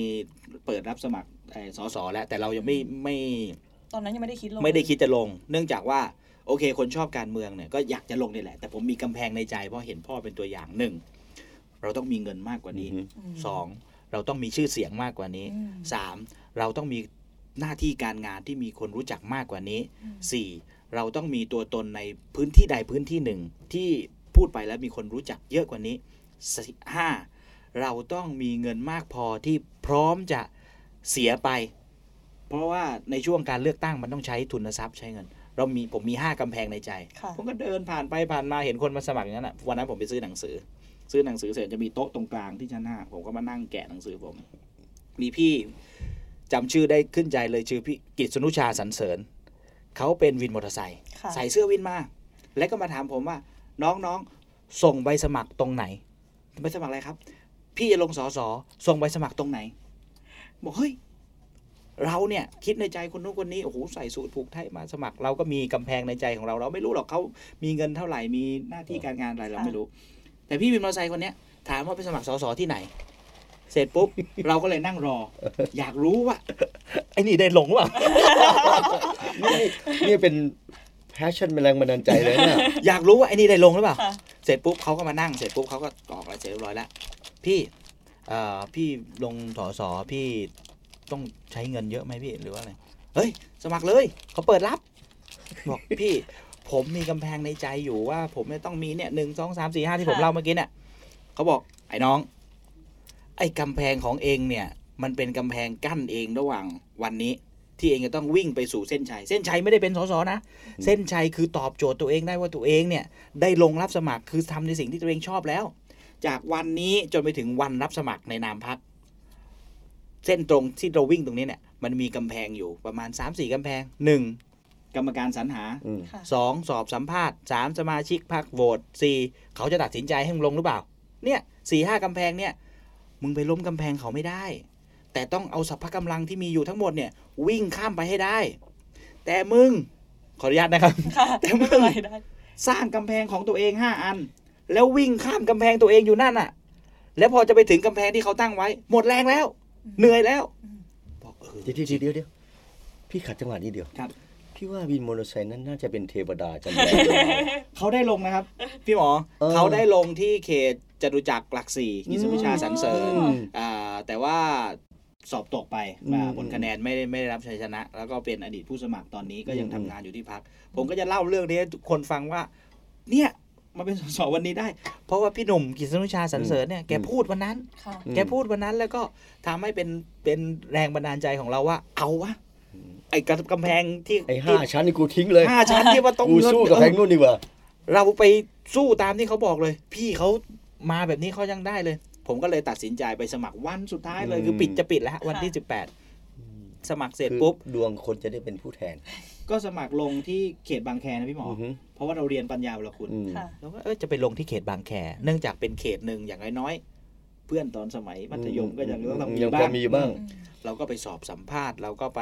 เปิดรับสมัครเอ่อสสแล้วแต่เรายังไม่ไม่ตอนนั้นยังไม่ได้คิดลงไม่ได้คิดจะลง เนื่องจากว่าโอเค คนชอบการเมืองเนี่ยก็อยากจะลงนี่แหละ แต่ผมมีกำแพงในใจเพราะเห็นพ่อเป็นตัวอย่างหนึ่ง เราต้องมีเงินมากกว่านี้อืมมสองเราต้องมีชื่อเสียงมากกว่านี้อืมสามเราต้องมีหน้าที่การงานที่มีคนรู้จักมากกว่านี้อืมสี่เราต้องมีตัวตนในพื้นที่ใดพื้นที่หนึ่ง ที่พูดไปแล้วมีคนรู้จักเยอะกว่านี้สี่ห้าเราต้องมีเงินมากพอที่พร้อมจะเสียไป เพราะว่าในช่วงการเลือกตั้งมันต้องใช้ทุนทรัพย์ใช้เงิน เรามีผมมีห้ากำแพงในใจค่ะผมก็เดินผ่านไปผ่านมาเห็นคนมาสมัครอย่างนั้นอะวันนั้นผมไปซื้อหนังสือ ซื้อหนังสือเสร็จจะมีโต๊ะตรงกลางที่ชั้นหน้าผมก็มานั่งแกะหนังสือผม มีพี่จำชื่อได้ขึ้นใจเลยชื่อพี่กิตสนุชาสันเสริญเขาเป็นวินมอเตอร์ไซค์ค่ะใส่เสื้อวินมา แล้วก็มาถามผมว่า น้องน้องส่งใบสมัครตรงไหนใบสมัครอะไรครับ พี่จะลงสอสอส่งใบสมัครตรงไหน บอกเฮ้ยเราเนี่ยคิดในใจคนนู้นคนนี้โอ้โหใส่สูตรผูกไทยมาสมัคร เราก็มีกำแพงในใจของเรา เราไม่รู้หรอกเขามีเงินเท่าไหร่มีหน้าที่การงานอะไรเราไม่รู้ แต่พี่วินมอเตอร์ไซค์คนเนี้ยถามว่าไปสมัครสสที่ไหน เสร็จปุ๊บ เราก็เลยนั่งรอ อยากรู้ว่า ไอ้นี่ได้ลงหรือเปล่า นี่นี่เป็นแพชชั่นเป็นแรงบันดาลใจเลยเนี่ยอยากรู้ว่าไอ้นี่ได้ลงหรือเปล่าค่ะเสร็จปุ๊บเขาก็มานั่ง เสร็จปุ๊บเขาก็กรอกอะไรเสร็จเรียบร้อยแล้ว พี่เอ่อพี่ลงสอสอพี่ต้องใช้เงินเยอะไหมพี่หรือว่าอะไร เฮ้ย สมัครเลยเขาเปิดรับ บอกพี่ ผมมีกำแพงในใจอยู่ว่า ผมเนี่ยต้องมีเนี่ยหนึ่งสองสามสี่ห้าที่ผมค่ะเล่าเมื่อกี้เนี่ยเขาบอกไอ้น้อง ไอ้กำแพงของเองเนี่ย มันเป็นกำแพงกั้นเองระหว่างวันนี้ ที่เองจะต้องวิ่งไปสู่เส้นชัย เส้นชัยไม่ได้เป็นสสนะ เส้นชัยคือตอบโจทย์ตัวเองได้ว่าตัวเองเนี่ย ได้ลงรับสมัครคือทำในสิ่งที่ตัวเองชอบแล้ว จากวันนี้จนไปถึงวันรับสมัครในนามพักเส้นตรงที่เราวิ่งตรงนี้เนี่ยมันมีกำแพงอยู่ประมาณ 3 4กำแพง 1. กรรมการสรรหาอืมค่ะ 2. สอบสัมภาษณ์ 3. สมาชิกพักโหวต 4. เขาจะตัดสินใจให้มึงลงหรือเปล่า เนี่ยสี่ห้ากำแพงเนี่ย มึงไปล้มกำแพงเขาไม่ได้ แต่ต้องเอาสัพพะกำลังที่มีอยู่ทั้งหมดเนี่ย วิ่งข้ามไปให้ได้ แต่มึง ขออนุญาตนะครับค่ะแต่มึไม่งเป็นไรได้สร้างกำแพงของตัวเองห้าอัน แล้ววิ่งข้ามกำแพงตัวเองอยู่นั่นน่ะ แล้วพอจะไปถึงกำแพงที่เขาตั้งไว้ หมดแรงแล้ว เหนื่อยแล้วบอกเออเดี๋ยวเดี๋ยวเดี๋ยวเดี๋ยวพี่ขัดจังหวะนี้เดียวครับ พี่ว่าวินมอเตอร์ไซค์นั้นน่าจะเป็นเทวดาจันทร์เขาได้ลงนะครับ พี่หมอเออเขาได้ลงที่เขตจตุจักรหลักสี่กิจวิชาสรรเสริญอืมอ่าแต่ว่าสอบตกไปอืมมาผลคะแนนไม่ได้ไม่ได้รับชัยชนะ แล้วก็เป็นอดีตผู้สมัครตอนนี้ก็ยังอืมทำงานอยู่ที่พัก ผมก็จะเล่าเรื่องนี้ให้ทุกคนฟังว่า เนี่ยมาเป็นสสวันนี้ได้ เพราะว่าพี่หนุ่มกิจวิชาสรรเสริญเนี่ยแกพูดวันนั้นค่ะแกพูดวันนั้นแล้วก็ทำให้เป็นเป็นแรงบันดาลใจของเราว่า เอาวะ ไอ้กำแพงที่ไอ้ห้าชั้นนี่กูทิ้งเลยห้าชั้นที่ว่าต้องกูสู้กับแพงนู่นดีกว่าเราไปสู้ตามที่เขาบอกเลย พี่เขามาแบบนี้เขายังได้เลย ผมก็เลยตัดสินใจไปสมัครวันสุดท้ายเลยอืมคือปิดจะปิดแล้วฮะวันที่18สมัครเสร็จปุ๊บคือดวงคนจะได้เป็นผู้แทน ก็สมัครลงที่เขตบางแคนะพี่หมออฮึเพราะว่าเราเรียนปัญญาวรคุณอืมค่ะเราก็เออจะไปลงที่เขตบางแค เนื่องจากเป็นเขตหนึ่งอย่างน้อยๆเพื่อนตอนสมัยมัธยมก็ยังต้องมียังพบ้าองมีบ้าง เราก็ไปสอบสัมภาษณ์ เราก็ไป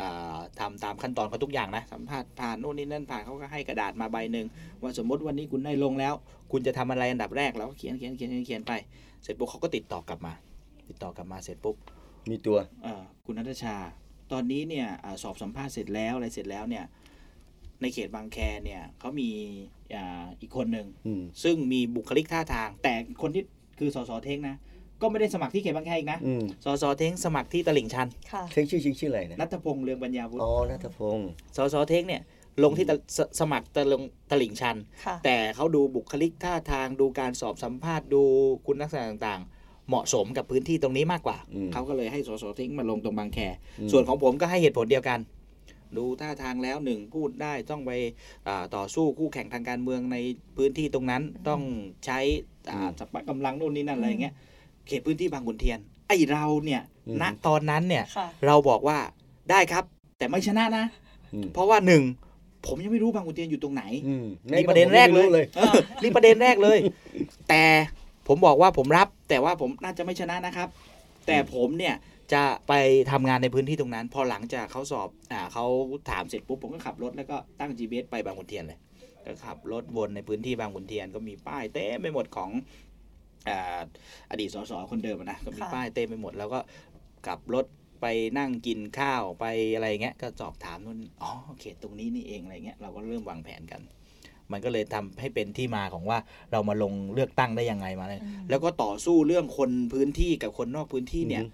อ่าทำาตามขั้นตอนเขาทุกอย่างนะสัมภาษณ์ผ่านนู่นนี่นั่นผ่านเขาก็ให้กระดาษมาใบหนึ่งว่าสมมติวันนี้คุณได้ลงแล้ว คุณจะทำอะไรอันดับแรกเราก็เขียนเขียนเขียนเขียนเขียนไป เสร็จปุ๊บเขาก็ติดต่อกลับมา ติดต่อกลับมาเสร็จปุ๊บมีตัวเอ่อคุณนัทชา ตอนนี้เนี่ยอาสอบสัมภาษณ์เสร็จแล้วอะไรเสร็จแล้วเนี่ยในเขตบางแคเนี่ยเขามีอ่าอีกคนหนึ่งอืมซึ่งมีบุคลิกท่าทาง แต่คนที่คือสสเท้งนะ ก็ไม่ได้สมัครที่เขตบางแคอีกนะอืมสสเท้งสมัครที่ตลิ่งชันค่ะเท่งชื่อจริงชื่ออะไรนะนัทพงษ์เรืองปัญญาวุฒิอ๋อนัทพงศ์สสเท้งเนี่ยลงที่ตะสสมัครตะลงตลิ่งชันค่ะแต่เขาดูบุคลิกท่าทางดูการสอบสัมภาษณ์ดูคุณลักษณะต่างๆ เหมาะสมกับพื้นที่ตรงนี้มากกว่าอืมเขาก็เลยให้สสเท้งมาลงตรงบางแคอืมส่วนของผมก็ให้เหตุผลเดียวกัน ดูท่าทางแล้วหนึ่งพูดได้ต้องไปอ่าต่อสู้คู่แข่งทางการเมืองในพื้นที่ตรงนั้นต้องใช้อ่าสัพพะกำลังโน่นนี่นั่นอะไรอย่างเงี้ย เขตพื้นที่บางขุนเทียน ไอเราเนี่ยอืมณตอนนั้นเนี่ยค่ะเราบอกว่าได้ครับ แต่ไม่ชนะนะอืมเพราะว่าหนึ่งผมยังไม่รู้บางขุนเทียนอยู่ตรงไหนอืมนี่ประเด็นแรกเลยผมไม่เออนี่ประเด็นแรกเลย แต่ผมบอกว่าผมรับ แต่ว่าผมน่าจะไม่ชนะนะครับ แต่ผมเนี่ยจะไปทำงานในพื้นที่ตรงนั้น พอหลังจากเขาสอบอ่าเขาถามเสร็จปุ๊บผมก็ขับรถแล้วก็ตั้ง GPS ไปบางขุนเทียนเลยก็ขับรถวนในพื้นที่บางขุนเทียนก็มีป้ายเต็มไปหมดของ อ่าอดีตสสคนเดิมอะนะก็มีค่ะป้ายเต็มไปหมด แล้วก็ขับรถไปนั่งกินข้าวไปอะไรอย่างเงี้ยก็สอบถามนู่นอ๋อเขตตรงนี้นี่เองอะไรเงี้ยเราก็เริ่มวางแผนกัน มันก็เลยทำให้เป็นที่มาของว่าเรามาลงเลือกตั้งได้ยังไงมาเลยแล้วก็ต่อสู้เรื่องคนพื้นที่กับคนนอกพื้นที่เนี่ย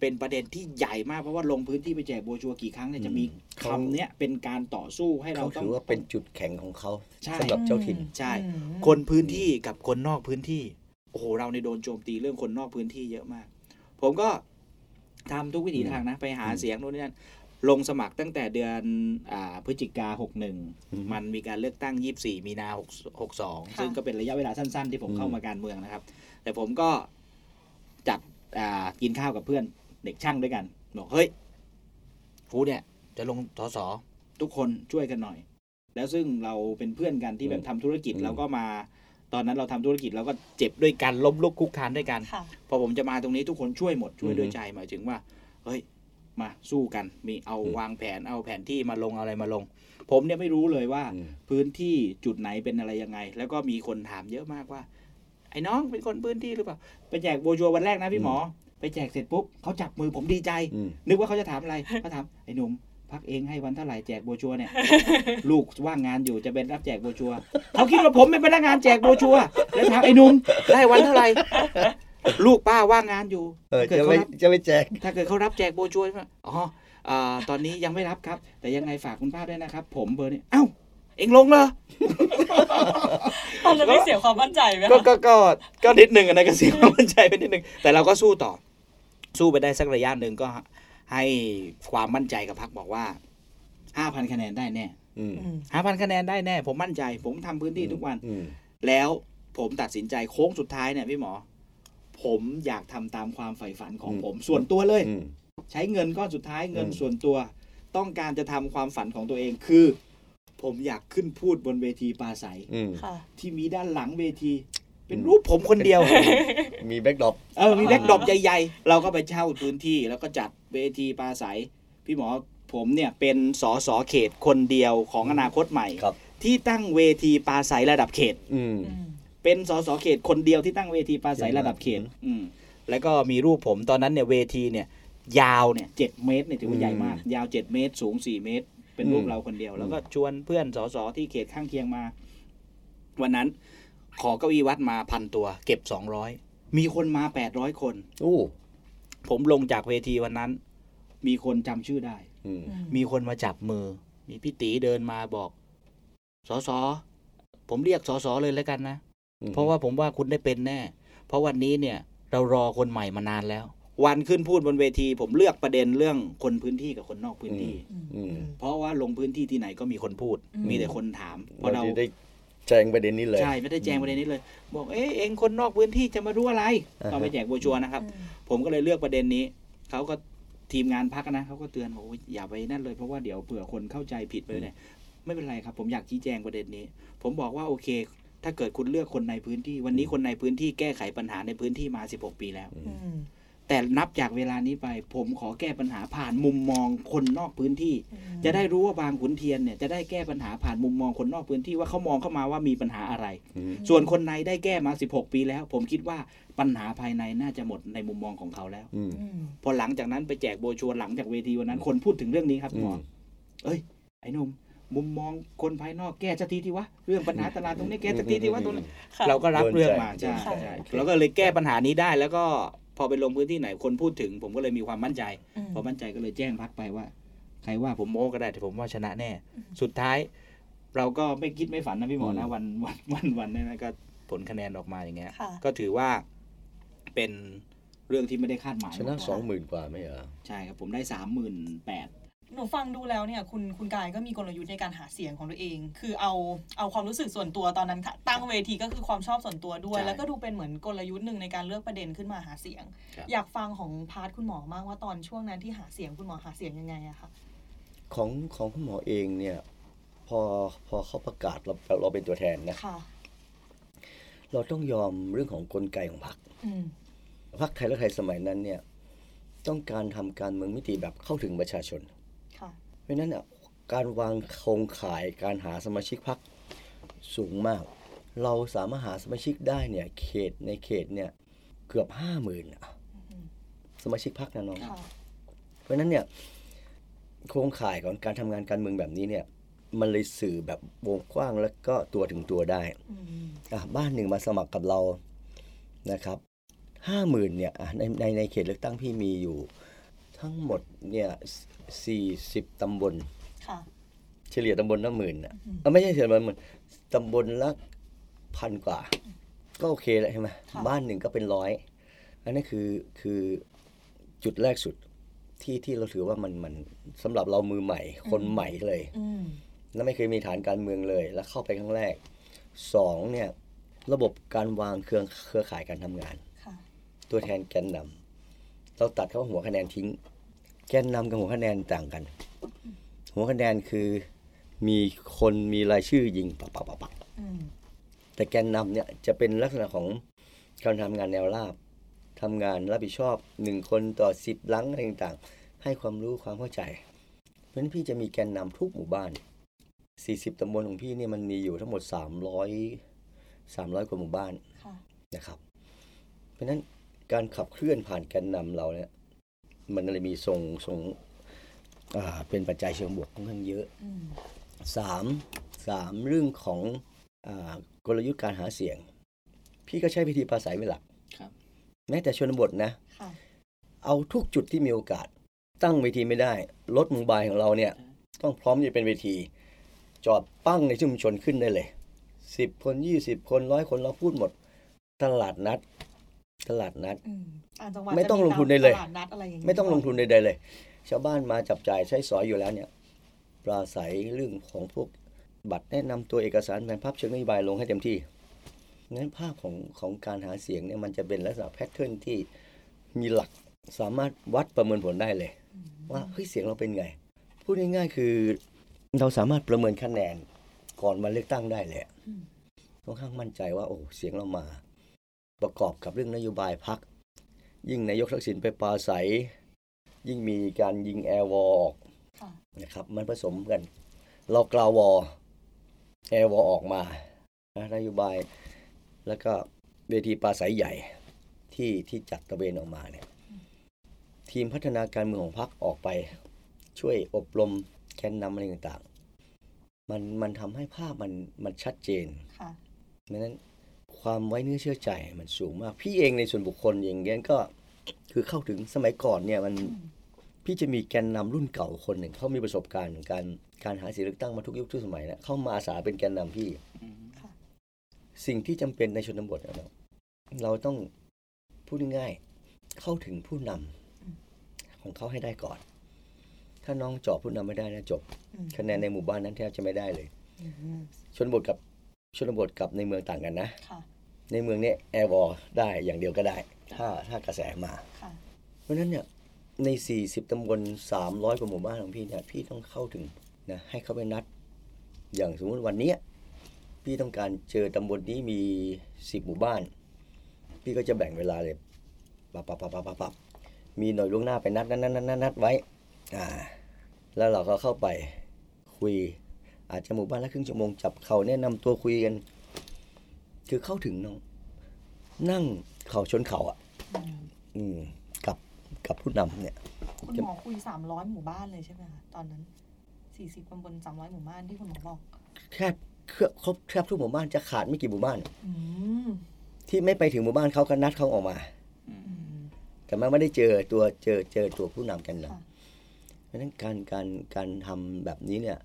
เป็นประเด็นที่ใหญ่มากเพราะว่าลงพื้นที่ไปแจกโบรชัวร์กี่ครั้งเนี่ยจะมีเขาคำเนี้ยเป็นการต่อสู้ให้เราเขาต้องถือว่าเป็นจุดแข็งของเขาใช่สำหรับเจ้าถิ่นใช่อืมคนพื้นที่กับคนนอกพื้นที่ โอ้โหเราในโดนโจมตีเรื่องคนนอกพื้นที่เยอะมาก ผมก็ทำทุกวิถีทางนะ ไปหาอืมเสียงโน่นนี่นั่นลงสมัครตั้งแต่เดือนอาพฤศจิกาหกหนึ่งอืมมันมีการเลือกตั้ง 24 มีนา6 62ค่ะซึ่งก็เป็นระยะเวลาสั้น ๆ ที่ผมอืมเข้ามาการเมืองนะครับ แต่ผมก็จัดอ่ากินข้าวกับเพื่อนเด็กช่างด้วยกัน บอกเฮ้ยฟูเนี่ยจะลงสสทุกคนช่วยกันหน่อย แล้วซึ่งเราเป็นเพื่อนกันที่แบบทำธุรกิจอืมเราก็มา ตอนนั้นเราทำธุรกิจเราก็เจ็บด้วยกันล้มลุกคลุกคลานด้วยกันค่ะพอผมจะมาตรงนี้ทุกคนช่วยหมดช่วยด้วยใจหมายถึงว่าเฮ้ยมาสู้กัน มีเอาอืมวางแผนเอาแผนที่มาลงเอาอะไรมาลง ผมเนี่ยไม่รู้เลยว่าอืมพื้นที่จุดไหนเป็นอะไรยังไง แล้วก็มีคนถามเยอะมากว่า ไอ้น้องเป็นคนพื้นที่หรือเปล่าไปแจกโบรชัวร์วันแรกนะพี่หมอ ไปแจกเสร็จปุ๊บเขาจับมือผมดีใจอืมนึกว่าเขาจะถามอะไรเขาถามไอ้หนุ่ม พรรคเองให้วันเท่าไหร่แจกโบรชัวร์เนี่ย ลูกว่างงานอยู่จะเป็นรับแจกโบรชัวร์เขาคิดว่าผมเป็นพนักงานแจกโบรชัวร์แล้วถามไอ้หนุ่มได้วันเท่าไหร่ลูกป้าว่างงานอยู่เออถ้าเกิดจะเขาไม่รับจะไม่แจก ถ้าเกิดเขารับแจกโบรชัวร์ใช่ไหมอ๋ออ่าตอนนี้ยังไม่รับครับ แต่ยังไงฝากคุณป้าด้วยนะครับ ผมเบอร์นี้เอ้าเอ็งลงเหรอตอนนั้นไม่เสียความมั่นใจไหมก็คะก็ก็ ก็นิดหนึ่งอะนะก็เสียความมั่นใจไปนิดหนึ่งแต่เราก็สู้ต่อ สู้ไปได้สักระยะหนึ่งก็ ให้ความมั่นใจกับพักบอกว่าห้าพันคะแนนได้แน่อืมอืมห้าพันคะแนนได้แน่ ผมมั่นใจ ผมทำพื้นที่ทุกวันอืมแล้วผมตัดสินใจโค้งสุดท้ายเนี่ยพี่หมอ ผมอยากทำตามความใฝ่ฝันของผม ส่วนตัวเลยอืมใช้เงินก้อนสุดท้ายเงินอืมส่วนตัว ต้องการจะทำความฝันของตัวเองคือ ผมอยากขึ้นพูดบนเวทีปราศรัยอืมค่ะที่มีด้านหลังเวที เป็นอืมรูปผมคนเดียว มี backdrop เออมี backdrop ใหญ่ๆ เราก็ไปเช่าพื้นที่แล้วก็จัดเวทีปราศรัย พี่หมอผมเนี่ยเป็นสสเขตคนเดียวของอนาคตใหม่ครับที่ตั้งเวทีปราศรัยระดับเขตอืมอืมเป็นสสเขตคนเดียวที่ตั้งเวทีปราศรัยระดับเขตอืมแล้วก็มีรูปผมตอนนั้นเนี่ยเวทีเนี่ย ยาวเนี่ยเจ็ดเมตรเนี่ยถือว่าใหญ่มาก ยาวเจ็ดเมตร สูงสี่เมตร เป็นรูปอืมเราคนเดียว แล้วก็ชวนเพื่อนสสที่เขตข้างเคียงมา วันนั้น ขอเก้าอี้วัดมาพันตัว เก็บสองร้อยมีคนมาแปดร้อยคนโอ้ผมลงจากเวทีวันนั้น มีคนจำชื่อได้ อืมมีคนมาจับมือ มีพี่ตีเดินมาบอกสอสอผมเรียกสอสอเลยแล้วกันนะอืมเพราะว่าผมว่าคุณได้เป็นแน่ เพราะวันนี้เนี่ย เรารอคนใหม่มานานแล้ว วันขึ้นพูดบนเวที ผมเลือกประเด็นเรื่องคนพื้นที่กับคนนอกพื้นที่ อืมเพราะว่าลงพื้นที่ที่ไหนก็มีคนพูด อืม มีแต่คนถามเพเราราะเราจะได้ แจ้งประเด็นนี้เลย ใช่ไม่ได้แจ้งประเด็นนี้เลย บอกเอ๊ะเองคนนอกพื้นที่จะมารู้อะไรอ่าฮะต้องไปแจกโบรชัวร์นะครับ ผมก็เลยเลือกประเด็นนี้เขาก็ทีมงานพักนะเขาก็เตือนบอกว่าอย่าไปนั่นเลยเพราะว่าเดี๋ยวเผื่อคนเข้าใจผิดไปเนี่ยไม่เป็นไรครับ ผมอยากชี้แจงประเด็นนี้ ผมบอกว่าโอเค ถ้าเกิดคุณเลือกคนในพื้นที่ วันนี้คนในพื้นที่แก้ไขปัญหาในพื้นที่มา 16 ปีแล้วอืม แต่นับจากเวลานี้ไป ผมขอแก้ปัญหาผ่านมุมมองคนนอกพื้นที่ จะได้รู้ว่าบางขุนเทียนเนี่ยจะได้แก้ปัญหาผ่านมุมมองคนนอกพื้นที่ว่าเขามองเข้ามาว่ามีปัญหาอะไรอืมส่วนคนในได้แก้มา 16 ปีแล้ว ผมคิดว่าปัญหาภายในน่าจะหมดในมุมมองของเขาแล้วอืมอืมพอหลังจากนั้นไปแจกโบรชัวร์หลังจากเวทีวันนั้น คนพูดถึงเรื่องนี้ครับหมออืมเอ้ย ไอ้หนุ่มมุมมองคนภายนอกแก้สักทีที่วะเรื่องปัญหาตลาดตรงนี้แก้สักทีที่วะตรงนี้ค่ะเราก็รับเรื่องมาโดนใช่ใจใช่โอเคเราก็เลยแก้ปัญหานี้ได้แล้วก็พ อไปลงพื้นที่ไหนคนพูดถึง ผมก็เลยมีความมั่นใจอืมพอมั่นใจก็เลยแจ้งพักไปว่า ใครว่าผมโม้ก็ได้แต่ผมว่าชนะแน่ สุดท้าย เราก็ไม่คิดไม่ฝันนะพี่หมอนะวันวันวันวันนั้นนะก็ผลคะแนนออกมาอย่างเงี้ยค่ะก็ถือว่าเป็นเรื่องที่ไม่ได้คาดหมายชนะสองหมื่นกว่าไหมเหรอใช่ครับผมได้สามหมื่นแปด หนูฟังดูแล้วเนี่ยคุณคุณกายก็มีกลยุทธ์ในการหาเสียงของตัวเอง คือเอาเอาความรู้สึกส่วนตัวตอนนั้นค่ะตั้งเวทีก็คือความชอบส่วนตัวด้วยใช่แล้วก็ดูเป็นเหมือนกลยุทธ์หนึ่งในการเลือกประเด็นขึ้นมาหาเสียงครับอยากฟังของพาร์ทคุณหมอมากว่าตอนช่วงนั้นที่หาเสียงคุณหมอหาเสียงยังไงอะคะของของคุณหมอเองเนี่ยพอพอเขาประกาศเราเราเป็นตัวแทนนะค่ะเราต้องยอมเรื่องของกลไกของพรรคอืมพรรคไทยและไทยสมัยนั้นเนี่ยต้องการทำการเมืองมิติแบบเข้าถึงประชาชนค่ะ เพราะฉะนั้นอะการวางโครงข่ายการหาสมาชิกพรรคสูงมาก เราสามารถหาสมาชิกได้เนี่ย เขตในเขตเนี่ยเกือบห้าหมื่นสมาชิกพรรคนะน้องค่ะเพราะฉะนั้นเนี่ยโครงข่ายของการทำงานการเมืองแบบนี้เนี่ยมันเลยสื่อแบบวงกว้างแล้วก็ตัวถึงตัวได้อืมอะบ้านหนึ่งมาสมัครกับเรานะครับห้าหมื่นเนี่ยอะในในในเขตเลือกตั้งพี่มีอยู่ ทั้งหมดเนี่ย สี่สิบตำบล ค่ะ เฉลี่ยตำบลละหมื่นอะอืมเอ้าไม่ใช่เฉลี่ยตำบลหมื่นตำบลละพันกว่า ก็โอเคแล้วใช่ไหมค่ะ บ้านหนึ่งก็เป็นร้อย อันนี้คือคือจุดแรกสุดที่ที่เราถือว่ามันมันสำหรับเรามือใหม่ คนใหม่เลย อืม แล้วไม่เคยมีฐานการเมืองเลย แล้วเข้าไปครั้งแรกสองเนี่ย ระบบการวางเครือเครือข่ายการทำงาน ค่ะ ตัวแทนแกนนำเราตัดเข้าหัวคะแนนทิ้ง แกนนำกับหัวคะแนนต่างกัน หัวคะแนนคือมีคนมีรายชื่อยิงปักปักปักปักอืมแต่แกนนำเนี่ยจะเป็นลักษณะของการทำงานแนวราบทำงานรับผิดชอบหนึ่งคนต่อสิบหลังอะไรต่างๆ ให้ความรู้ความเข้าใจ เพราะฉะนั้นพี่จะมีแกนนำทุกหมู่บ้าน 40ตำบลของพี่เนี่ยมันมีอยู่ทั้งหมด 300 300 กว่าหมู่บ้านค่ะนะครับ เพราะฉะนั้นการขับเคลื่อนผ่านแกนนำเราเนี่ย มันเลยมีทรงทรงอ่าเป็นปัจจัยเชิงบวกค่อนข้างเยอะอืมสามสามเรื่องของอากลยุทธ์การหาเสียง พี่ก็ใช้วิธีปราศัยเป็นหลักครับแม้แต่ชนบทนะค่ะเอาทุกจุดที่มีโอกาส ตั้งเวทีไม่ได้ รถโมบายของเราเนี่ย ต้องพร้อมจะเป็นเวที จอดปั้งในชุมชนขึ้นได้เลยสิบคนยี่สิบคนร้อยคนเราพูดหมด ตลาดนัด ตลาดนัดอืมต่างจังหวัดไม่ต้องจะลงทุนใดเลยตลาดนัดอะไรอย่างเงี้ยไม่ต้องลงทุนใดๆเลย ชาวบ้านมาจับจ่ายใช้สอยอยู่แล้วเนี่ยปราศัยเรื่องของพวกบัตรแนะนำตัวเอกสารแผนภาพเชิงนโยบายลงให้เต็มที่งั้นภาพของของการหาเสียงเนี่ยมันจะเป็นลักษณะ pattern ที่มีหลักสามารถวัดประเมินผลได้เลย ว่าเฮ้ยเสียงเราเป็นไง พูดง่ายๆคือเราสามารถประเมินคะแนนก่อนมาเลือกตั้งได้เลยอะค่อนข้างมั่นใจว่าโอ้เสียงเรามา ประกอบกับเรื่องนโยบายพรรค ยิ่งนายกทักษิณไปปราศรัย ยิ่งมีการยิง air war ออกค่ะนะครับ มันผสมกัน เรากล่าววอแอร์วอลออกมานะนโยบาย แล้วก็เวทีปราศัยใหญ่ที่ที่จัดตระเวนออกมาเนี่ยทีมพัฒนาการเมืองของพรรคออกไป ช่วยอบรมแกนนำอะไรต่างๆ มันมันทำให้ภาพมันมันชัดเจนค่ะดังนั้น ความไว้เนื้อเชื่อใจมันสูงมาก พี่เองในส่วนบุคคลอย่างเงี้ยก็คือเข้าถึงสมัยก่อนเนี่ยมันพี่จะมีแกนนำรุ่นเก่าคนหนึ่งเขามีประสบการณ์การการหาเสียงเลือกตั้งมาทุกยุคทุกสมัยแล้วเข้ามาอาสาเป็นแกนนำพี่ค่ะสิ่งที่จำเป็นในชนบทอะเราเราต้องพูดง่ายๆเข้าถึงผู้นำของเขาให้ได้ก่อน ถ้าน้องเจาะผู้นำไม่ได้นะจบอืมคะแนนในหมู่บ้านนั้นแทบจะไม่ได้เลยอืมชนบทกับชนบทกับในเมืองต่างกันนะค่ะ ในเมืองเนี่ยแอร์วอลได้อย่างเดียวก็ได้ ถ้าถ้ากระแสมาค่ะเพราะฉะนั้นเนี่ยใน 40 ตำบล 300 กว่าหมู่บ้านของพี่เนี่ยพี่ต้องเข้าถึงนะให้เขาไปนัด อย่างสมมุติวันเนี้ยพี่ต้องการเจอตำบลนี้มี 10 หมู่บ้าน พี่ก็จะแบ่งเวลาเลยปับปับปับปับปับปับมีหน่วยล่วงหน้าไปนัดนัดนัดนัดนัดนัดไว้อ่าแล้วเราก็เข้าไปคุย อาจจะหมู่บ้านละครึ่งชั่วโมงจับเขาแนะนำตัวคุยกัน คือเข้าถึงน้อง นั่งเข่าชนเข่าอะ อืมกับกับผู้นำเนี่ย คุณหมอคุยสามร้อยหมู่บ้านเลยใช่ไหมคะตอนนั้นสี่สิบตำบลสามร้อยหมู่บ้านที่คุณหมอบอกแทบเครือครบแทบทุกหมู่บ้านจะขาดไม่กี่หมู่บ้านอืมที่ไม่ไปถึงหมู่บ้านเขาก็นัดเขาออกมาอืมแต่มันไม่ได้เจอตัวเจอเจอตัวผู้นำกันนะค่ะเพราะฉะนั้นการการการทำแบบนี้เนี่ย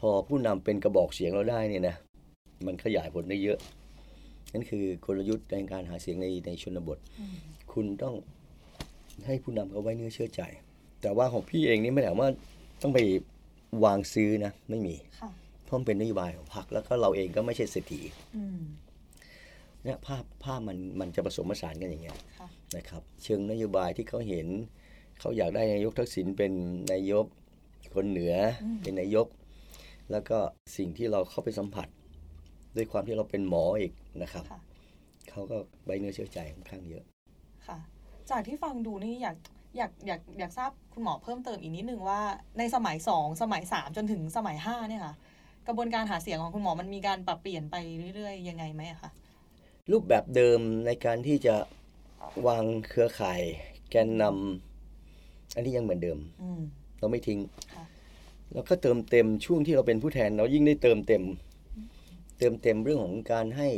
พอผู้นำเป็นกระบอกเสียงเราได้เนี่ยนะมันขยายผลได้เยอะ นั่นคือกลยุทธ์ในการหาเสียงในในชนบทอืมคุณต้องให้ผู้นำเขาไว้เนื้อเชื่อใจ แต่ว่าของพี่เองนี่ไม่ได้ว่าต้องไปวางซื้อนะไม่มีค่ะเพราะมันเป็นนโยบายของพรรคแล้วก็เราเองก็ไม่ใช่เศรษฐีอืมเนี่ยภาพภาพมันมันจะผสมผสานกันอย่างเงี้ยค่ะนะครับ เชิงนโยบายที่เขาเห็น เขาอยากได้นายกทักษิณเป็นนายกคนเหนืออมเป็นนายก แล้วก็สิ่งที่เราเข้าไปสัมผัส ด้วยความที่เราเป็นหมออีกนะครับค่ะเขาก็ไว้เนื้อเชื่อใจค่อนข้างเยอะค่ะ จากที่ฟังดูนี่อยากอยากอยากอยากทราบคุณหมอเพิ่มเติมอีกนิดนึงว่าในสมัยสองสมัยสามจนถึงสมัยห้าเนี่ยค่ะกระบวนการหาเสียงของคุณหมอมันมีการปรับเปลี่ยนไปเรื่อยๆ ยังไงไหมอะคะรูปแบบเดิมในการที่จะวางเครือข่ายแกนนำอันนี้ยังเหมือนเดิมอืมเราไม่ทิ้งค่ะแล้วก็เติมเต็มช่วงที่เราเป็นผู้แทน เรายิ่งได้เติมเต็ม เติมเต็มเรื่องของการให้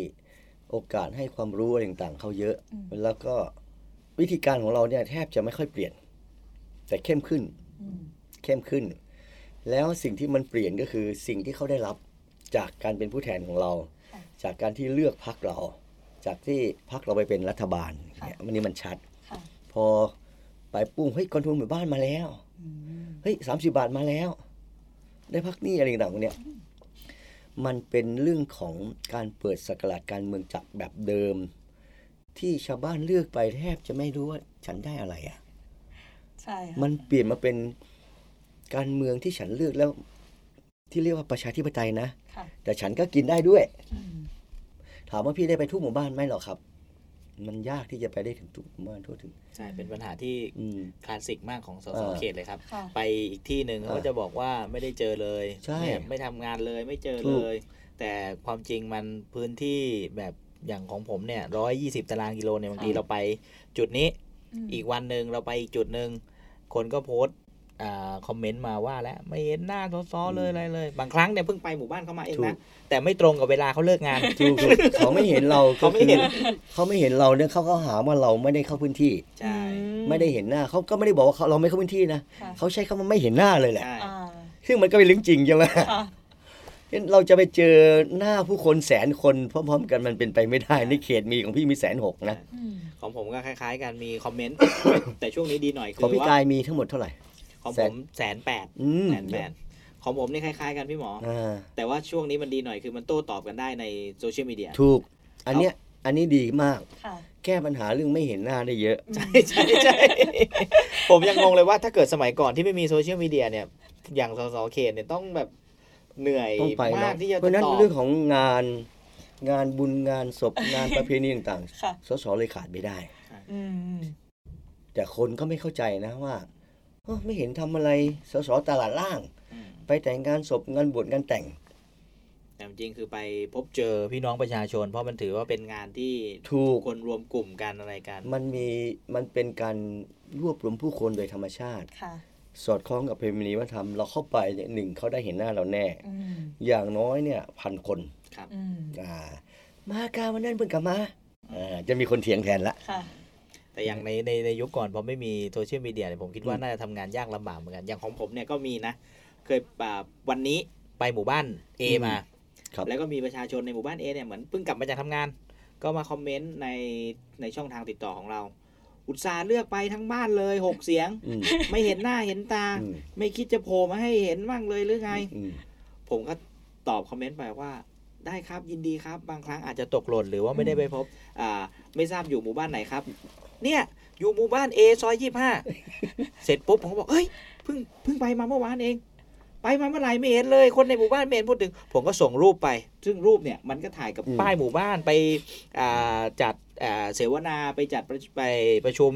โอกาสให้ความรู้อะไรต่างๆเขาเยอะอืมแล้วก็วิธีการของเราเนี่ยแทบจะไม่ค่อยเปลี่ยน แต่เข้มขึ้นอืมเข้มขึ้น แล้วสิ่งที่มันเปลี่ยนก็คือสิ่งที่เขาได้รับจากการเป็นผู้แทนของเราค่ะจากการที่เลือกพักเรา จากที่พักเราไปเป็นรัฐบาลค่ะเนี่ยวันนี้มันชัดค่ะพอไปปุ้งเฮ้ยกองทุนหมู่บ้านมาแล้วอืมเฮ้ยสามสิบาทมาแล้ว ได้พักหนี้อะไรต่างๆพวกเนี้ย มันเป็นเรื่องของการเปิดสกราชการเมืองจากแบบเดิม ที่ชาวบ้านเลือกไปแทบจะไม่รู้ว่าฉันได้อะไรอะ่ะใช่ค่ะมันเปลี่ยนมาเป็นการเมืองที่ฉันเลือกแล้ว ที่เรียกว่าประชาธิปไตยนะค่ะแต่ฉันก็กินได้ด้วยอืมถามว่าพี่ได้ไปทุกหมู่บ้านไหมหรอกครับ มันยากที่จะไปได้ถึงทุกหมู่บ้านทั่วถึง ใช่ เป็นปัญหาที่อืมคลาสสิกมากของสสเออเขตเลยครับค่ะไปอีกที่หนึ่งเออเขาจะบอกว่าไม่ได้เจอเลยใช่เนี่ยไม่ทำงานเลยไม่เจอถูเลกยแต่ความจริงมันพื้นที่แบบอย่างของผมเนี่ยร้อยยี่สิบตารางกิโลเนี่ยบางทีค่ะเราไปจุดนี้มอีกวันหนึ่งเราไปอีกจุดหนึ่งคนก็โพสต์อ่า คอมเมนต์มาว่าแล้วไม่เห็นหน้าซ้อๆเลยอะไรเลย บางครั้งเนี่ยเพิ่งไปหมู่บ้านเขามาเองถูนะกแต่ไม่ตรงกับเวลาเขาเลิกงานถูกถูกเขาไม่เห็นเราเขาไม่เห็นก็คือเขาไม่เห็นเราเนี่ยเขาก็หาว่าเราไม่ได้เข้าพื้นที่ใช่ไม่ได้เห็นหน้าเขาก็ไม่ได้บอกว่าเขาเราไม่เข้าพื้นที่นะค่ะเขาใช้คำว่าไม่เห็นหน้าเลยแหละใช่อ่าซึ่งมันก็เป็นเรื่องจริงใช่ไหมค่ะเช่นเราจะไปเจอหน้าผู้คนแสนคนพร้อมๆ กันมันเป็นไปไม่ได้ในเขตมีของพี่มีแสนหกนะอืมของผมก็คล้าย ๆกันมีคอมเมนต์แต่ช่วงนี้ดีหน่อยคืของพี่ว่ากายมีทั้งหมดเท่าไหร่ ของแสผนมแสนแปดอืมแสนแปดของผมนี่คล้ายๆกันพี่หมออ่าแต่ว่าช่วงนี้มันดีหน่อยคือมันโต้ตอบกันได้ในโซเชียลมีเดียถูก อันเนี้ยอันนี้ดีมากค่ะแก้ปัญหาเรื่องไม่เห็นหน้าได้เยอะ ใช่ใช่ใช่ผมยังงงเลยว่าถ้าเกิดสมัยก่อนที่ไม่มีโซเชียลมีเดียเนี่ย อย่างสสเขตเนี่ยต้องแบบเหนื่อยต้องไปมาแล้กวที่จะเพราะฉะนั้นตอบเรื่องของงานงานบุญงานศพงานประเพณีต่างค่ะๆสสเลยขาดไม่ได้อืมแต่คนก็ไม่เข้าใจนะว่าเอ้อ ไม่เห็นทำอะไรสสตลาดล่างอืมไปแต่งงานศพงานบวชงานแต่งแต่จริงๆคือไปพบเจอพี่น้องประชาชน เพราะมันถือว่าเป็นงานที่ถูกคนรวมกลุ่มกันอะไรกัน มันมีมันเป็นการรวบรวมผู้คนโดยธรรมชาติค่ะสอดคล้องกับเพรมณีวัฒนธรรมเราเข้าไปเนี่ยหนึ่งเขาได้เห็นหน้าเราแน่อืมอย่างน้อยเนี่ยพันคนอืมอ่ามาการวันนั้นเพิ่งกลับมาอ่าจะมีคนเถียงแทนละค่ะ แต่อย่างในในในยุคก่อนพอไม่มีโซเชียลมีเดียเนี่ยผมคิดว่าอืมน่าจะทำงานยากลำบากเหมือนกันอย่างของผมเนี่ยก็มีนะ เคยอ่าวันนี้ไปหมู่บ้าน A มา ครับแล้วก็มีประชาชนในหมู่บ้าน A เนี่ยเหมือนเพิ่งกลับมาจากทำงาน ก็มาคอมเมนต์ในในช่องทางติดต่อของเรา อุตส่าห์เลือกไปทั้งบ้านเลยหกเสียง อืม ไม่เห็นหน้าเห็นตา อืม ไม่คิดจะโผล่มาให้เห็นบ้างเลยหรือไง อืม ผมก็ตอบคอมเมนต์ไปว่า ได้ครับยินดีครับ บางครั้งอาจจะตกหล่นหรือว่าไม่ได้ไปพบอ่าไม่ทราบอยู่หมู่บ้านไหนครับ เนี่ย อยู่หมู่บ้าน A ซอยยี่ห้าเสร็จปุ๊บผมก็บอกเฮ้ยเพิ่งเพิ่งไปมาเมื่อวานเอง ไปมาเมื่อไหร่ไม่เห็นเลย คนในหมู่บ้านไม่เห็นพูดถึง ผมก็ส่งรูปไป ซึ่งรูปเนี่ยมันก็ถ่ายกับอืมป้ายหมู่บ้านไปอ่าจัดอ่าเสวนาไปจัดประไปประชุม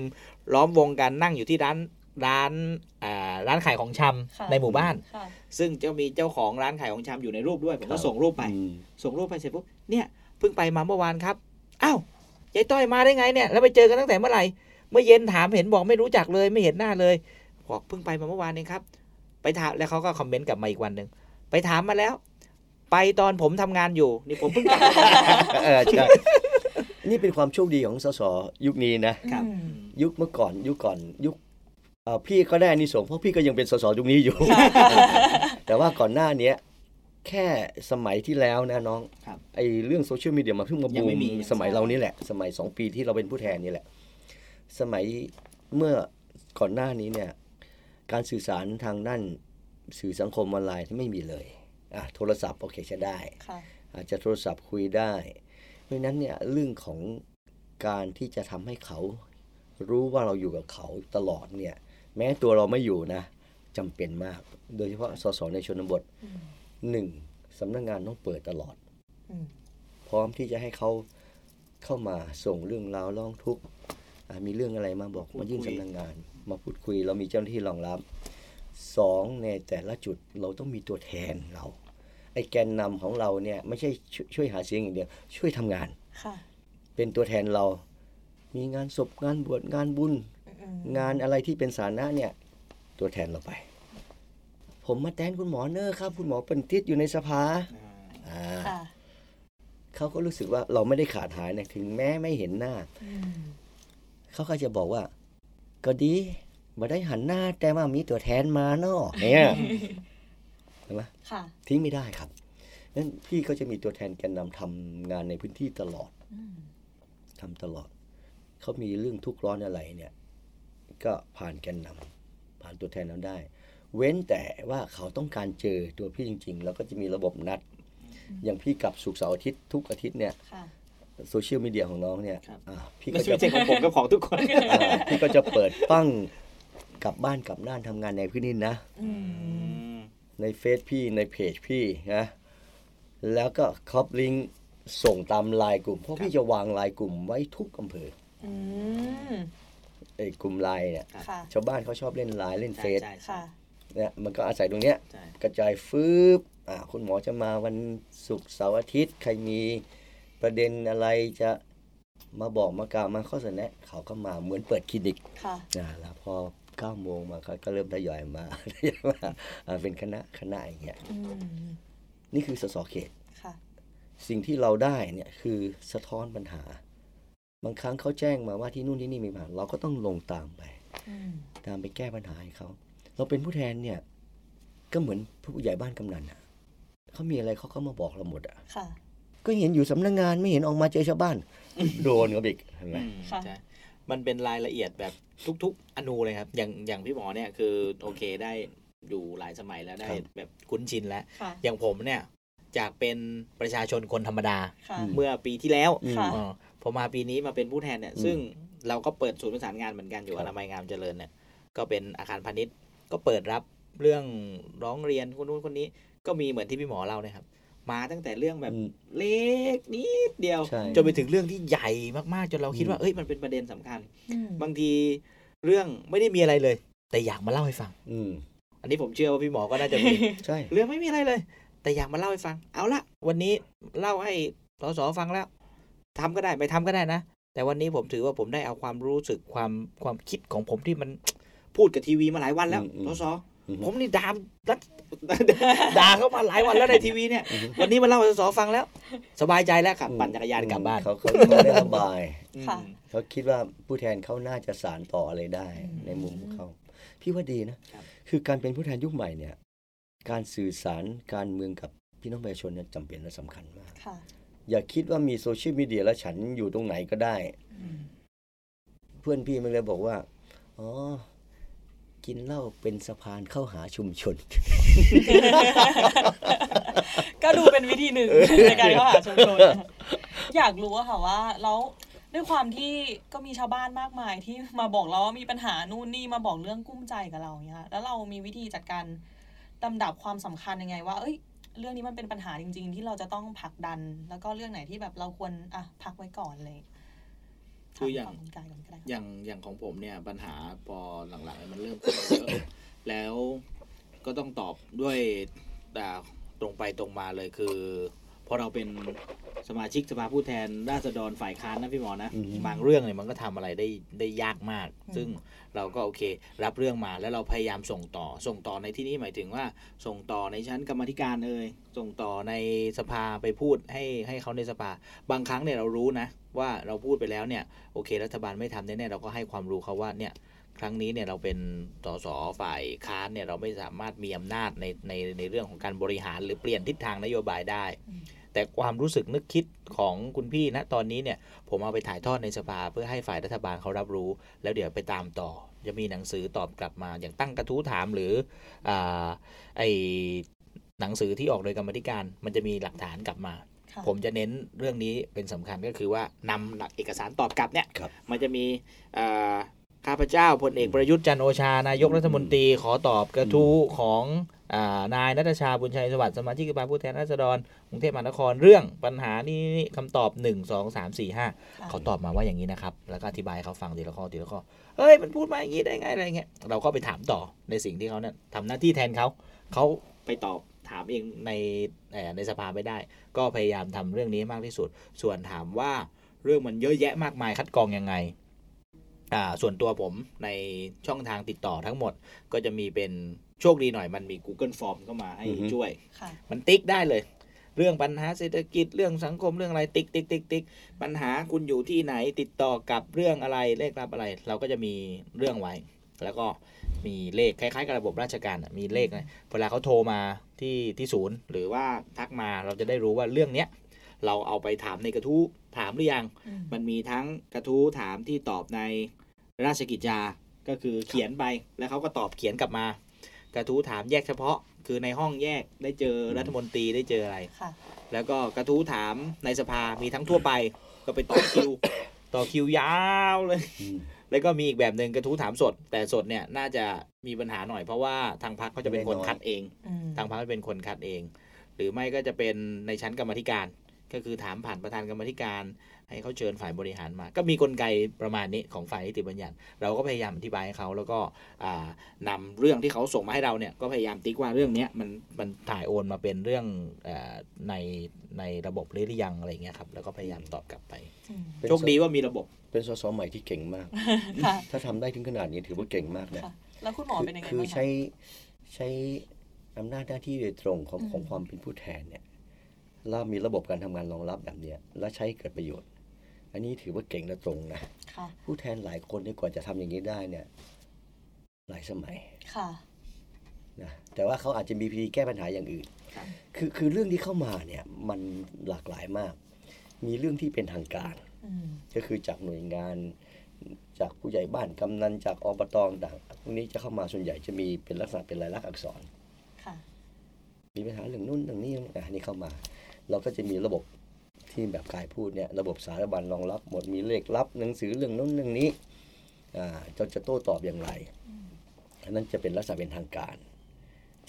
ล้อมวงกันนั่งอยู่ที่ร้านร้านอ่าร้านขายของชำค่ะในหมู่บ้านค่ะซึ่งจะมีเจ้าของร้านขายของชำอยู่ในรูปด้วย ผมครัก็บส่งรูปไปอืมส่งรูปไปเสร็จปุ๊บเนี่ยเพิ่งไปมาเมื่อวานครับ อ้าว ยายต้อยมาได้ไงเนี่ยแล้วไปเจอกันตั้งแต่เมื่อไหร่เมื่อเย็นถามเห็นบอกไม่รู้จักเลยไม่เห็นหน้าเลยบอกเพิ่งไปมาเมื่อวานเองครับ ไปถามแล้วเขาก็คอมเมนต์กลับมาอีกวันหนึ่งไปถามมาแล้ว ไปตอนผมทำงานอยู่ นี่ผมเพิ่งกลับมาเออใช่นี่เป็นความโชคดีของสสยุคนี้นะครับอืมยุคเมื่อก่อนยุคก่อนยุคเอ่อพี่ก็ได้อานิสงส์เพราะพี่ก็ยังเป็นสสยุคนี้อยู่ แต่ว่าก่อนหน้าเนี้ย แค่สมัยที่แล้วนะน้องครับไอเรื่องโซเชียลมีเดียมันเพิ่งมายังบูไม่มมี สมัยเรานี่แหละ สมัยสองปีที่เราเป็นผู้แทนนี่แหละ สมัยเมื่อก่อนหน้านี้เนี่ย การสื่อสารทางด้านสื่อสังคมออนไลน์ที่ไม่มีเลยอะโทรศัพท์โอเคใช้ได้ ค่ะ อาจจะโทรศัพท์คุยได้ เพราะฉะนั้นเนี่ยเรื่องของการที่จะทำให้เขารู้ว่าเราอยู่กับเขาตลอดเนี่ย แม้ตัวเราไม่อยู่นะจำเป็นมาก โดยเฉพาะสสในชนบทอืม หนึ่งสำนักงานต้องเปิดตลอดอืมพร้อมที่จะให้เขาเข้ามาส่งเรื่องราวร้องทุกข์อ่ามีเรื่องอะไรมาบอกพูดมายื่นคุยสำนักงาน มาพูดคุยเรามีเจ้าหน้าที่รองรับสองในแต่ละจุดเราต้องมีตัวแทนเรา ไอ้แกนนำของเราเนี่ยไม่ใช่ช่วยช่วยหาเสียงอย่างเดียวช่วยทำงานค่ะเป็นตัวแทนเรา มีงานศพงานบวชงานบุญอืมงานอะไรที่เป็นสาธารณะเนี่ย ตัวแทนเราไป ผมมาแทนคุณหมอเนอร์ครับ คุณหมอเป็นติดอยู่ในสภาอ่าค่ะ เขาก็รู้สึกว่าเราไม่ได้ขาดหายนะถึงแม้ไม่เห็นหน้า อืม เขาก็จะบอกว่า ก็ดีมาได้หันหน้าแต่ว่ามีตัวแทนมาเนาะเนี่ยเห็นไหม ค่ะ ทิ้งไม่ได้ครับนั้นพี่ก็จะมีตัวแทนแกนนำทำงานในพื้นที่ตลอดอืม ทำตลอด เขามีเรื่องทุกข์ร้อนอะไรเนี่ย ก็ผ่านแกนนำผ่านตัวแทนเราได้ เว้นแต่ว่าเขาต้องการเจอตัวพี่จริง ๆ แล้วก็จะมีระบบนัด อย่างพี่กลับศุกร์เสาร์อาทิตย์ทุกอาทิตย์เนี่ยค่ะ social media ของน้องเนี่ยครับอ่าพี่ไม่ก็ใช่จะไม่ใช่ของผมกับของทุกคนอ่าพี่ก็จะเปิดปั้งกลับบ้านกลับด้านทำงานในพื้นที่นะอืมในเฟซพี่ในเพจพี่นะแล้วก็ copy link ส่งตามไลน์กลุ่ม เพราะพี่จะวางไลน์กลุ่มไว้ทุกอำเภออืมไอ้กลุ่มไลน์เนี่ยค่ะชาวบ้านเขาชอบเล่นไลน์เล่นเฟซใช่ใช่ค่ะ เนี่ยมันก็อาศัยตรงเนี้ยใช่กระจายฟืบอ่าคุณหมอจะมาวันศุกร์เสาร์อาทิตย์ ใครมีประเด็นอะไรจะมาบอกมากล่าวมาข้อเสนอแนะเขาก็มาเหมือนเปิดคลินิกค่ะ นะแล้วพอเก้าโมงมาก็ก็เริ่มทยอยมา ทยอยมาอ่าเป็นคณะคณะอย่างเงี้ยอืม นี่คือสสเขต ค่ะ สิ่งที่เราได้เนี่ยคือสะท้อนปัญหา บางครั้งเขาแจ้งมาว่าที่นู่นที่นี่มีปัญหาเราก็ต้องลงตามไป อืม ตามไปแก้ปัญหาให้เขา เราเป็นผู้แทนเนี่ย ก็เหมือนผู้ใหญ่บ้านกำนันอะเขามีอะไรเขาก็มาบอกเราหมดอะค่ะก็เห็นอยู่สำนักงานไม่เห็นออกมาเจอชาวบ้าน โดนเขาอีกเห็นไหมอืมค่ะใช่มันเป็นรายละเอียดแบบทุก ๆ อนูเลยครับ อย่างอย่างพี่หมอเนี่ยคือโอเคได้อยู่หลายสมัยแล้วได้แบบคุ้นชินแล้วค่ะอย่างผมเนี่ยจากเป็นประชาชนคนธรรมดาค่ะเมื่อปีที่แล้วอืมค่ะเออพอมาปีนี้มาเป็นผู้แทนเนี่ยอืมซึ่งเราก็เปิดศูนย์ประสานงานเหมือนกันอยู่ครัอบนามัยงามเจริญเนี่ยก็เป็นอาคารพาณิชย์ ก็เปิดรับเรื่องร้องเรียนคนนู้นคนนี้ ก็มีเหมือนที่พี่หมอเล่าเนี่ยครับ มาตั้งแต่เรื่องแบบอืมเล็กนิดเดียว ใช่ จนไปถึงเรื่องที่ใหญ่มากๆ จนเราคิดว่าอืมเอ้ยมันเป็นประเด็นสำคัญอืมบางทีเรื่องไม่ได้มีอะไรเลย แต่อยากมาเล่าให้ฟัง อืม อันนี้ผมเชื่อว่าพี่หมอก็น่าจะมี ใช่ เรื่องไม่มีอะไรเลย แต่อยากมาเล่าให้ฟัง เอาละวันนี้เล่าให้สสฟังแล้วทำก็ได้ไม่ทำก็ได้นะ แต่วันนี้ผมถือว่าผมได้เอาความรู้สึกความความคิดของผมที่มัน พูดกับทีวีมาหลายวันแล้วอืมอืมสสอืมผมนี่ด่ารัฐด่าเขามาหลายวันแล้วในทีวีเนี่ย วันนี้มาเล่าให้สสฟังแล้ว สบายใจแล้วครับปั่นจักรยานกลับบ้านเขาเขาเขาได้ระบายค่ะอืมเขาคิดว่าผู้แทนเขาน่าจะสารต่ออะไรได้อืมในมุมของเขาพี่ว่าดีนะคือการเป็นผู้แทนยุคใหม่เนี่ย การสื่อสารการเมืองกับพี่น้องประชาชนเนี่ยจำเป็นและสำคัญมากค่ะอย่าคิดว่ามีโซเชียลมีเดียแล้วฉันอยู่ตรงไหนก็ได้อืมเพื่อนพี่มันเลยบอกว่า อ๋อ กินเหล้าเป็นสะพานเข้าหาชุมชน ก็ดูเป็นวิธีหนึ่งในการเข้าหาชุมชน อยากรู้อะค่ะว่าแล้วด้วยความที่ก็มีชาวบ้านมากมายที่มาบอกเราว่ามีปัญหานู่นนี่มาบอกเรื่องกุ้มใจกับเราเงี้ยค่ะแล้วเรามีวิธีจัดการลำดับความสำคัญยังไง ว่า เอ้ย เรื่องนี้มันเป็นปัญหาจริง ๆ ที่เราจะต้องผลักดัน แล้วก็เรื่องไหนที่แบบเราควรอะพักไว้ก่อนเลย คืออย่างถมควมกายก่อนก็ได้ค่ะอย่างอย่างของผมเนี่ยปัญหาพอหลังๆเนี่ยมันเริ่มขึ้นมาเยอะแล้วก็ต้องตอบด้วยแต่ตรงไปตรงมาเลยคือพอเราเป็นสมาชิกสภาผู้แทนราษฎรฝ่ายค้านนะพี่หมอนะอืมบางเรื่องเนี่ยมันก็ทำอะไรได้ได้ยากมากอืมซึ่งเราก็โอเค รับเรื่องมาแล้วเราพยายามส่งต่อ ส่งต่อในที่นี้หมายถึงว่า ส่งต่อในชั้นกรรมาธิการเอ่ยส่งต่อในสภาไปพูดให้ให้เขาในสภา บางครั้งเนี่ยเรารู้นะ ว่าเราพูดไปแล้วเนี่ยโอเค รัฐบาลไม่ทำแน่ๆเราก็ให้ความรู้เขาว่าเนี่ยครั้งนี้เนี่ยเราเป็นสสฝ่ายค้านเนี่ยเราไม่สามารถมีอำนาจในในในเรื่องของการบริหารหรือเปลี่ยนทิศทางนโยบายได้ แต่ความรู้สึกนึกคิดของคุณพี่ณตอนนี้เนี่ยผมเอาไปถ่ายทอดในสภาเพื่อให้ฝ่ายรัฐบาลเขารับรู้ แล้วเดี๋ยวไปตามต่อ จะมีหนังสือตอบกลับมาอย่างตั้งกระทู้ถามหรืออ่าไอหนังสือที่ออกโดยกรรมธิการ มันจะมีหลักฐานกลับมา ผมจะเน้นเรื่องนี้เป็นสำคัญก็คือว่านำหลักเอกสารตอบกลับเนี่ยครับมันจะมีอ่าข้าพเจ้าพลเอกประยุทธ์จันทร์โอชานายกรัฐมนตรีขอตอบกระทู้ของอานายนัทชาบุญชัยสวัสดิ์สมาชิกสภาผู้แทนราษฎรกรุงเทพมหานครเรื่องปัญหานี้นี่คำตอบ 1 2 3 4 5 เขาตอบมาว่าอย่างนี้นะครับ แล้วก็อธิบายให้เขาฟังทีละข้อทีละข้อเฮ้ยมันพูดมาอย่างนี้ได้ไงอะไรเงี้ยเราก็ไปถามต่อในสิ่งที่เขาเนี่ยทำหน้าที่แทนเขาเขาไปตอบ ถามเองในเอ่อในสภาไม่ได้ ก็พยายามทำเรื่องนี้มากที่สุด ส่วนถามว่าเรื่องมันเยอะแยะมากมายคัดกรองยังไงอ่าส่วนตัวผมในช่องทางติดต่อทั้งหมด ก็จะมีเป็นโชคดีหน่อยมันมี Google Form เข้ามาให้อือฮึช่วยค่ะมันติ๊กได้เลย เรื่องปัญหาเศรษฐกิจเรื่องสังคมเรื่องอะไรติ๊กติ๊กติ๊กติ๊กปัญหาคุณอยู่ที่ไหนติดต่อกับเรื่องอะไรเลขรับอะไร เราก็จะมีเรื่องไว้ แล้วก็ มีเลขคล้ายๆกับระบบราชการอะมีเลขนะเวลาเขาโทรมาที่ที่ศูนย์ หรือว่าทักมาเราจะได้รู้ว่าเรื่องเนี้ยเราเอาไปถามในกระทู้ถามหรือยังอืมมันมีทั้งกระทู้ถามที่ตอบในราชกิจจา ก็คือเขียนไปแล้วเขาก็ตอบเขียนกลับมา กระทู้ถามแยกเฉพาะ คือในห้องแยกได้เจอรัฐมนตรีได้เจออะไรค่ะแล้วก็กระทู้ถามในสภามีทั้งทั่วไป ก็ไปต่อคิว ต่อคิวยาวเลยอืม แล้วก็มีอีกแบบหนึ่งกระทู้ถามสด แต่สดเนี่ยน่าจะมีปัญหาหน่อยเพราะว่าทางพักเขาจะเป็นคนคัดเองอืมทางพักเป็นคนคัดเอง หรือไม่ก็จะเป็นในชั้นกรรมาธิการ ก็คือถามผ่านประธานกรรมาธิการ ให้เขาเชิญฝ่ายบริหารมา ก็มีกลไกประมาณนี้ของฝ่ายนิติบัญญัติ เราก็พยายามอธิบายให้เขาแล้วก็อ่านำเรื่องที่เขาส่งมาให้เราเนี่ยก็พยายามติ๊กว่าเรื่องเนี้ยมันมันถ่ายโอนมาเป็นเรื่องเออในในระบบหรือยังอะไรเงี้ยครับแล้วก็พยายามตอบกลับไปอืมเป็นโชคดีว่ามีระบบเป็นสสใหม่ที่เก่งมากค่ะถ้าทำได้ถึงขนาดนี้ถือว่าเก่งมากนะค่ะแล้วคุณหมอเป็นยังไงคือบ้างคะใช้ใช้อำนาจหน้าที่โดยตรงของอืมของความเป็นผู้แทนเนี่ยแล้วมีระบบการทำงานรองรับแบบเนี้ยและใช้ให้เกิดประโยชน์ อันนี้ถือว่าเก่งและตรงนะค่ะผู้แทนหลายคนเนี่ยกว่าจะทำอย่างนี้ได้เนี่ย หลายสมัยค่ะนะแต่ว่าเขาอาจจะมีวิธีแก้ปัญหาอย่างอื่นค่ะคือคือเรื่องที่เข้ามาเนี่ยมันหลากหลายมาก มีเรื่องที่เป็นทางการอืมก็คือจากหน่วยงานจากผู้ใหญ่บ้านกำนันจากอบตต่างพวกนี้จะเข้ามาส่วนใหญ่จะมีเป็นลักษณะเป็นลายลักษณ์อักษรค่ะมีปัญหาเรื่องนู้นเรื่องนี้อะนี่เข้ามา เราก็จะมีระบบ ที่แบบกายพูดเนี่ยระบบสารบัญรองรับหมดมีเลขลับหนังสือเรื่องนู้นเรื่องนี้อ่าเราจะโต้ตอบอย่างไรอันนั้นจะเป็นลักษณะเป็นทางการ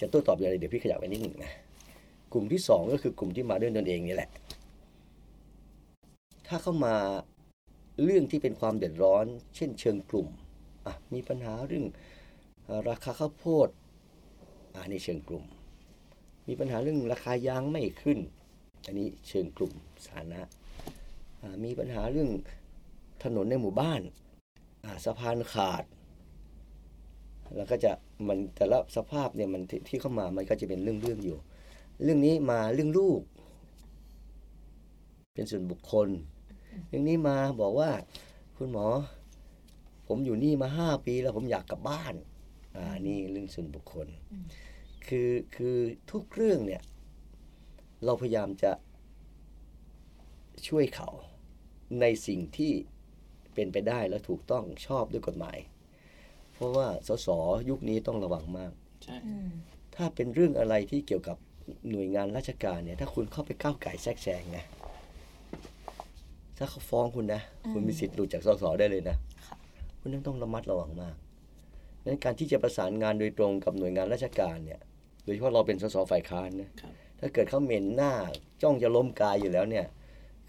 จะโต้ตอบอย่างไรเดี๋ยวพี่ขยับไปนิดหนึ่งนะกลุ่มที่สองก็คือกลุ่มที่มาด้วยตนเองนี่แหละ ถ้าเข้ามาเรื่องที่เป็นความเดือดร้อน เช่นเชิงกลุ่มอะมีปัญหาเรื่องราคาข้าวโพดอ่านี่เชิงกลุ่ม มีปัญหาเรื่องราคายางไม่ขึ้น อันนี้เชิงกลุ่ม สาธารณะมีปัญหาเรื่องถนนในหมู่บ้านสะพานขาด แล้วก็จะมันแต่ละสภาพเนี่ยมันที่ที่เข้ามามันก็จะเป็นเรื่องเรื่องอยู่ เรื่องนี้มาเรื่องลูก เป็นส่วนบุคคล เรื่องนี้มาบอกว่าคุณหมอ ผมอยู่นี่มาห้าปีแล้วผมอยากกลับบ้านอ่านี่เรื่องส่วนบุคคล คือคือทุกเรื่องเนี่ย เราพยายามจะ ช่วยเขาในสิ่งที่เป็นไปได้และถูกต้องชอบด้วยกฎหมาย เพราะว่าสสยุคนี้ต้องระวังมากใช่อืมถ้าเป็นเรื่องอะไรที่เกี่ยวกับหน่วยงานราชการเนี่ย ถ้าคุณเข้าไปก้าวไก่แทรกแซงนะถ้าเขาฟ้องคุณนะ คุณมีสิทธิ์หลุดจากสสได้เลยนะค่ะคุณต้องต้องระมัดระวังมากดังนั้นการที่จะประสานงานโดยตรงกับหน่วยงานราชการเนี่ยโดยเฉพาะเราเป็นสสฝ่ายค้านนะครับถ้าเกิดเขาเหม็นหน้าจ้องจะล้มกายอยู่แล้วเนี่ย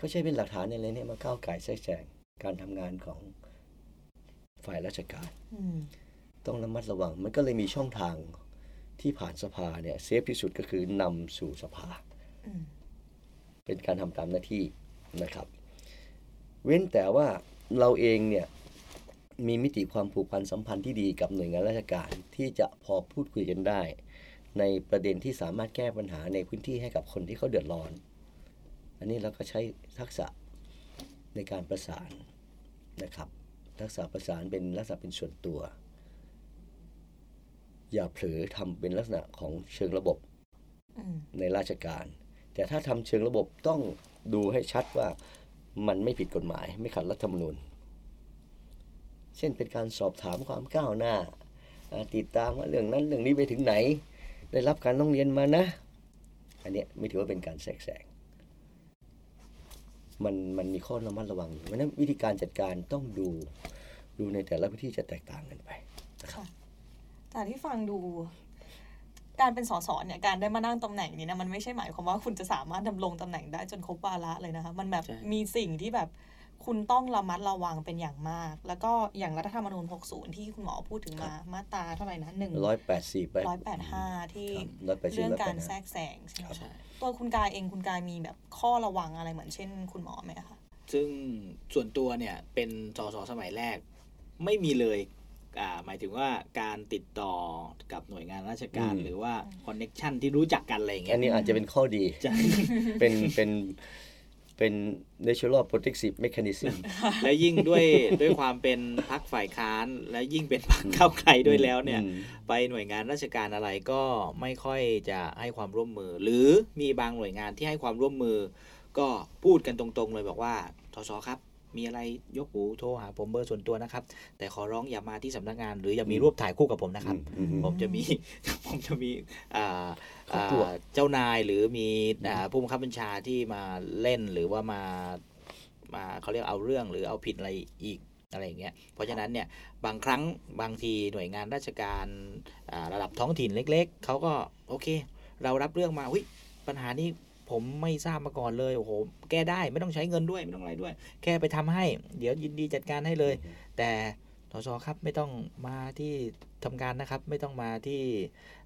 เขาใช้เป็นหลักฐานอะไรเนี่ยมาก้าวไก่แทรกแซงการทำงานของฝ่ายราชการอืมต้องระมัดระวัง มันก็เลยมีช่องทางที่ผ่านสภาเนี่ยเซฟที่สุดก็คือนำสู่สภาอืมเป็นการทำตามหน้าที่นะครับ เว้นแต่ว่าเราเองเนี่ยมีมิติความผูกพันสัมพันธ์ที่ดีกับหน่วยงานราชการที่จะพอพูดคุยกันได้ ในประเด็นที่สามารถแก้ปัญหาในพื้นที่ให้กับคนที่เขาเดือดร้อน อันนี้เราก็ใช้ทักษะในการประสานนะครับ ทักษะประสานเป็นลักษณะเป็นส่วนตัว อย่าเผลอทำเป็นลักษณะของเชิงระบบในราชการ แต่ถ้าทำเชิงระบบต้องดูให้ชัดว่ามันไม่ผิดกฎหมาย ไม่ขัดรัฐธรรมนูญ เช่นเป็นการสอบถามความก้าวหน้า ติดตามว่าเรื่องนั้นเรื่องนี้ไปถึงไหน ได้รับการต้องเรียนมานะ อันนี้ไม่ถือว่าเป็นการแทรกแซง มันมันมีข้อระมัดระวังอยู่เพราะฉะนั้นวิธีการจัดการต้องดูดูในแต่ละพื้นที่จะแตกต่างกันไปนะครับค่ะแต่ที่ฟังดู การเป็นสสเนี่ยการได้มานั่งตำแหน่งนี้นะมันไม่ใช่หมายความว่าคุณจะสามารถดำรงตำแหน่งได้จนครบวาระเลยนะคะมันแบบใช่มีสิ่งที่แบบ คุณต้องระมัดระวังเป็นอย่างมาก แล้วก็อย่างรัฐธรรมนูญ 60 ที่คุณหมอพูดถึงมา มาตราเท่าไหร่นะหนึ่งร้อยแปดสี่ไปร้อยแปดห้าที่ร้อยแปดสี่เรื่องร้อยกาแปรดแทรห้ากแซงใช่ไหมใช่ตัวคุณกายเองคุณกายมีแบบข้อระวังอะไรเหมือนเช่น คุณหมอไหมคะ ซึ่งส่วนตัวเนี่ยเป็นสสสมัยแรก ไม่มีเลยอ่าหมายถึงว่าการติดต่อกับหน่วยงานราชการอืมหรือว่าคอนเน็ชันที่รู้จักกันอะไรอย่างเงี้อัยนนี้อาจจะเป็นข้อดีใช่เป็นเป็น เป็น natural protective mechanism และยิ่งด้วยด้วยความเป็นพักฝ่ายค้าน และยิ่งเป็นพักเข้าวไกลด้วยแล้วเนี่ยอืมไปหน่วยงานราชการอะไรก็ไม่ค่อยจะให้ความร่วมมือ หรือมีบางหน่วยงานที่ให้ความร่วมมือ ก็พูดกันตรงๆเลยบอกว่าทศครับ มีอะไรยกหูโทรหาผมเบอร์ส่วนตัวนะครับ แต่ขอร้องอย่ามาที่สำนักงาน หรืออย่ามีรูปถ่ายคู่กับผมนะครับอืมอืมผมจะมีผมจะมีอ่าครอบครัวอ่าเจ้านายหรือมีอ่าผู้บังคับบัญชาที่มาเล่นหรือว่ามามาเขาเรียกเอาเรื่องหรือเอาผิดอะไรอีกอะไรอย่างเงี้ย เพราะฉะนั้นเนี่ยบางครั้งบางทีหน่วยงานราชการอ่าระดับท้องถิ่นเล็ก ๆเขาก็โอเค เรารับเรื่องมาหุยปัญหานี้ ผผมไม่ทราบมาก่อนเลย โอ้โห แก้ได้ไม่ต้องใช้เงินด้วยไม่ต้องอะไรด้วย แค่ไปทำให้ เดี๋ยวยินดีจัดการให้เลย แต่สสครับไม่ต้องมาที่ทำการนะครับ ไม่ต้องมาที่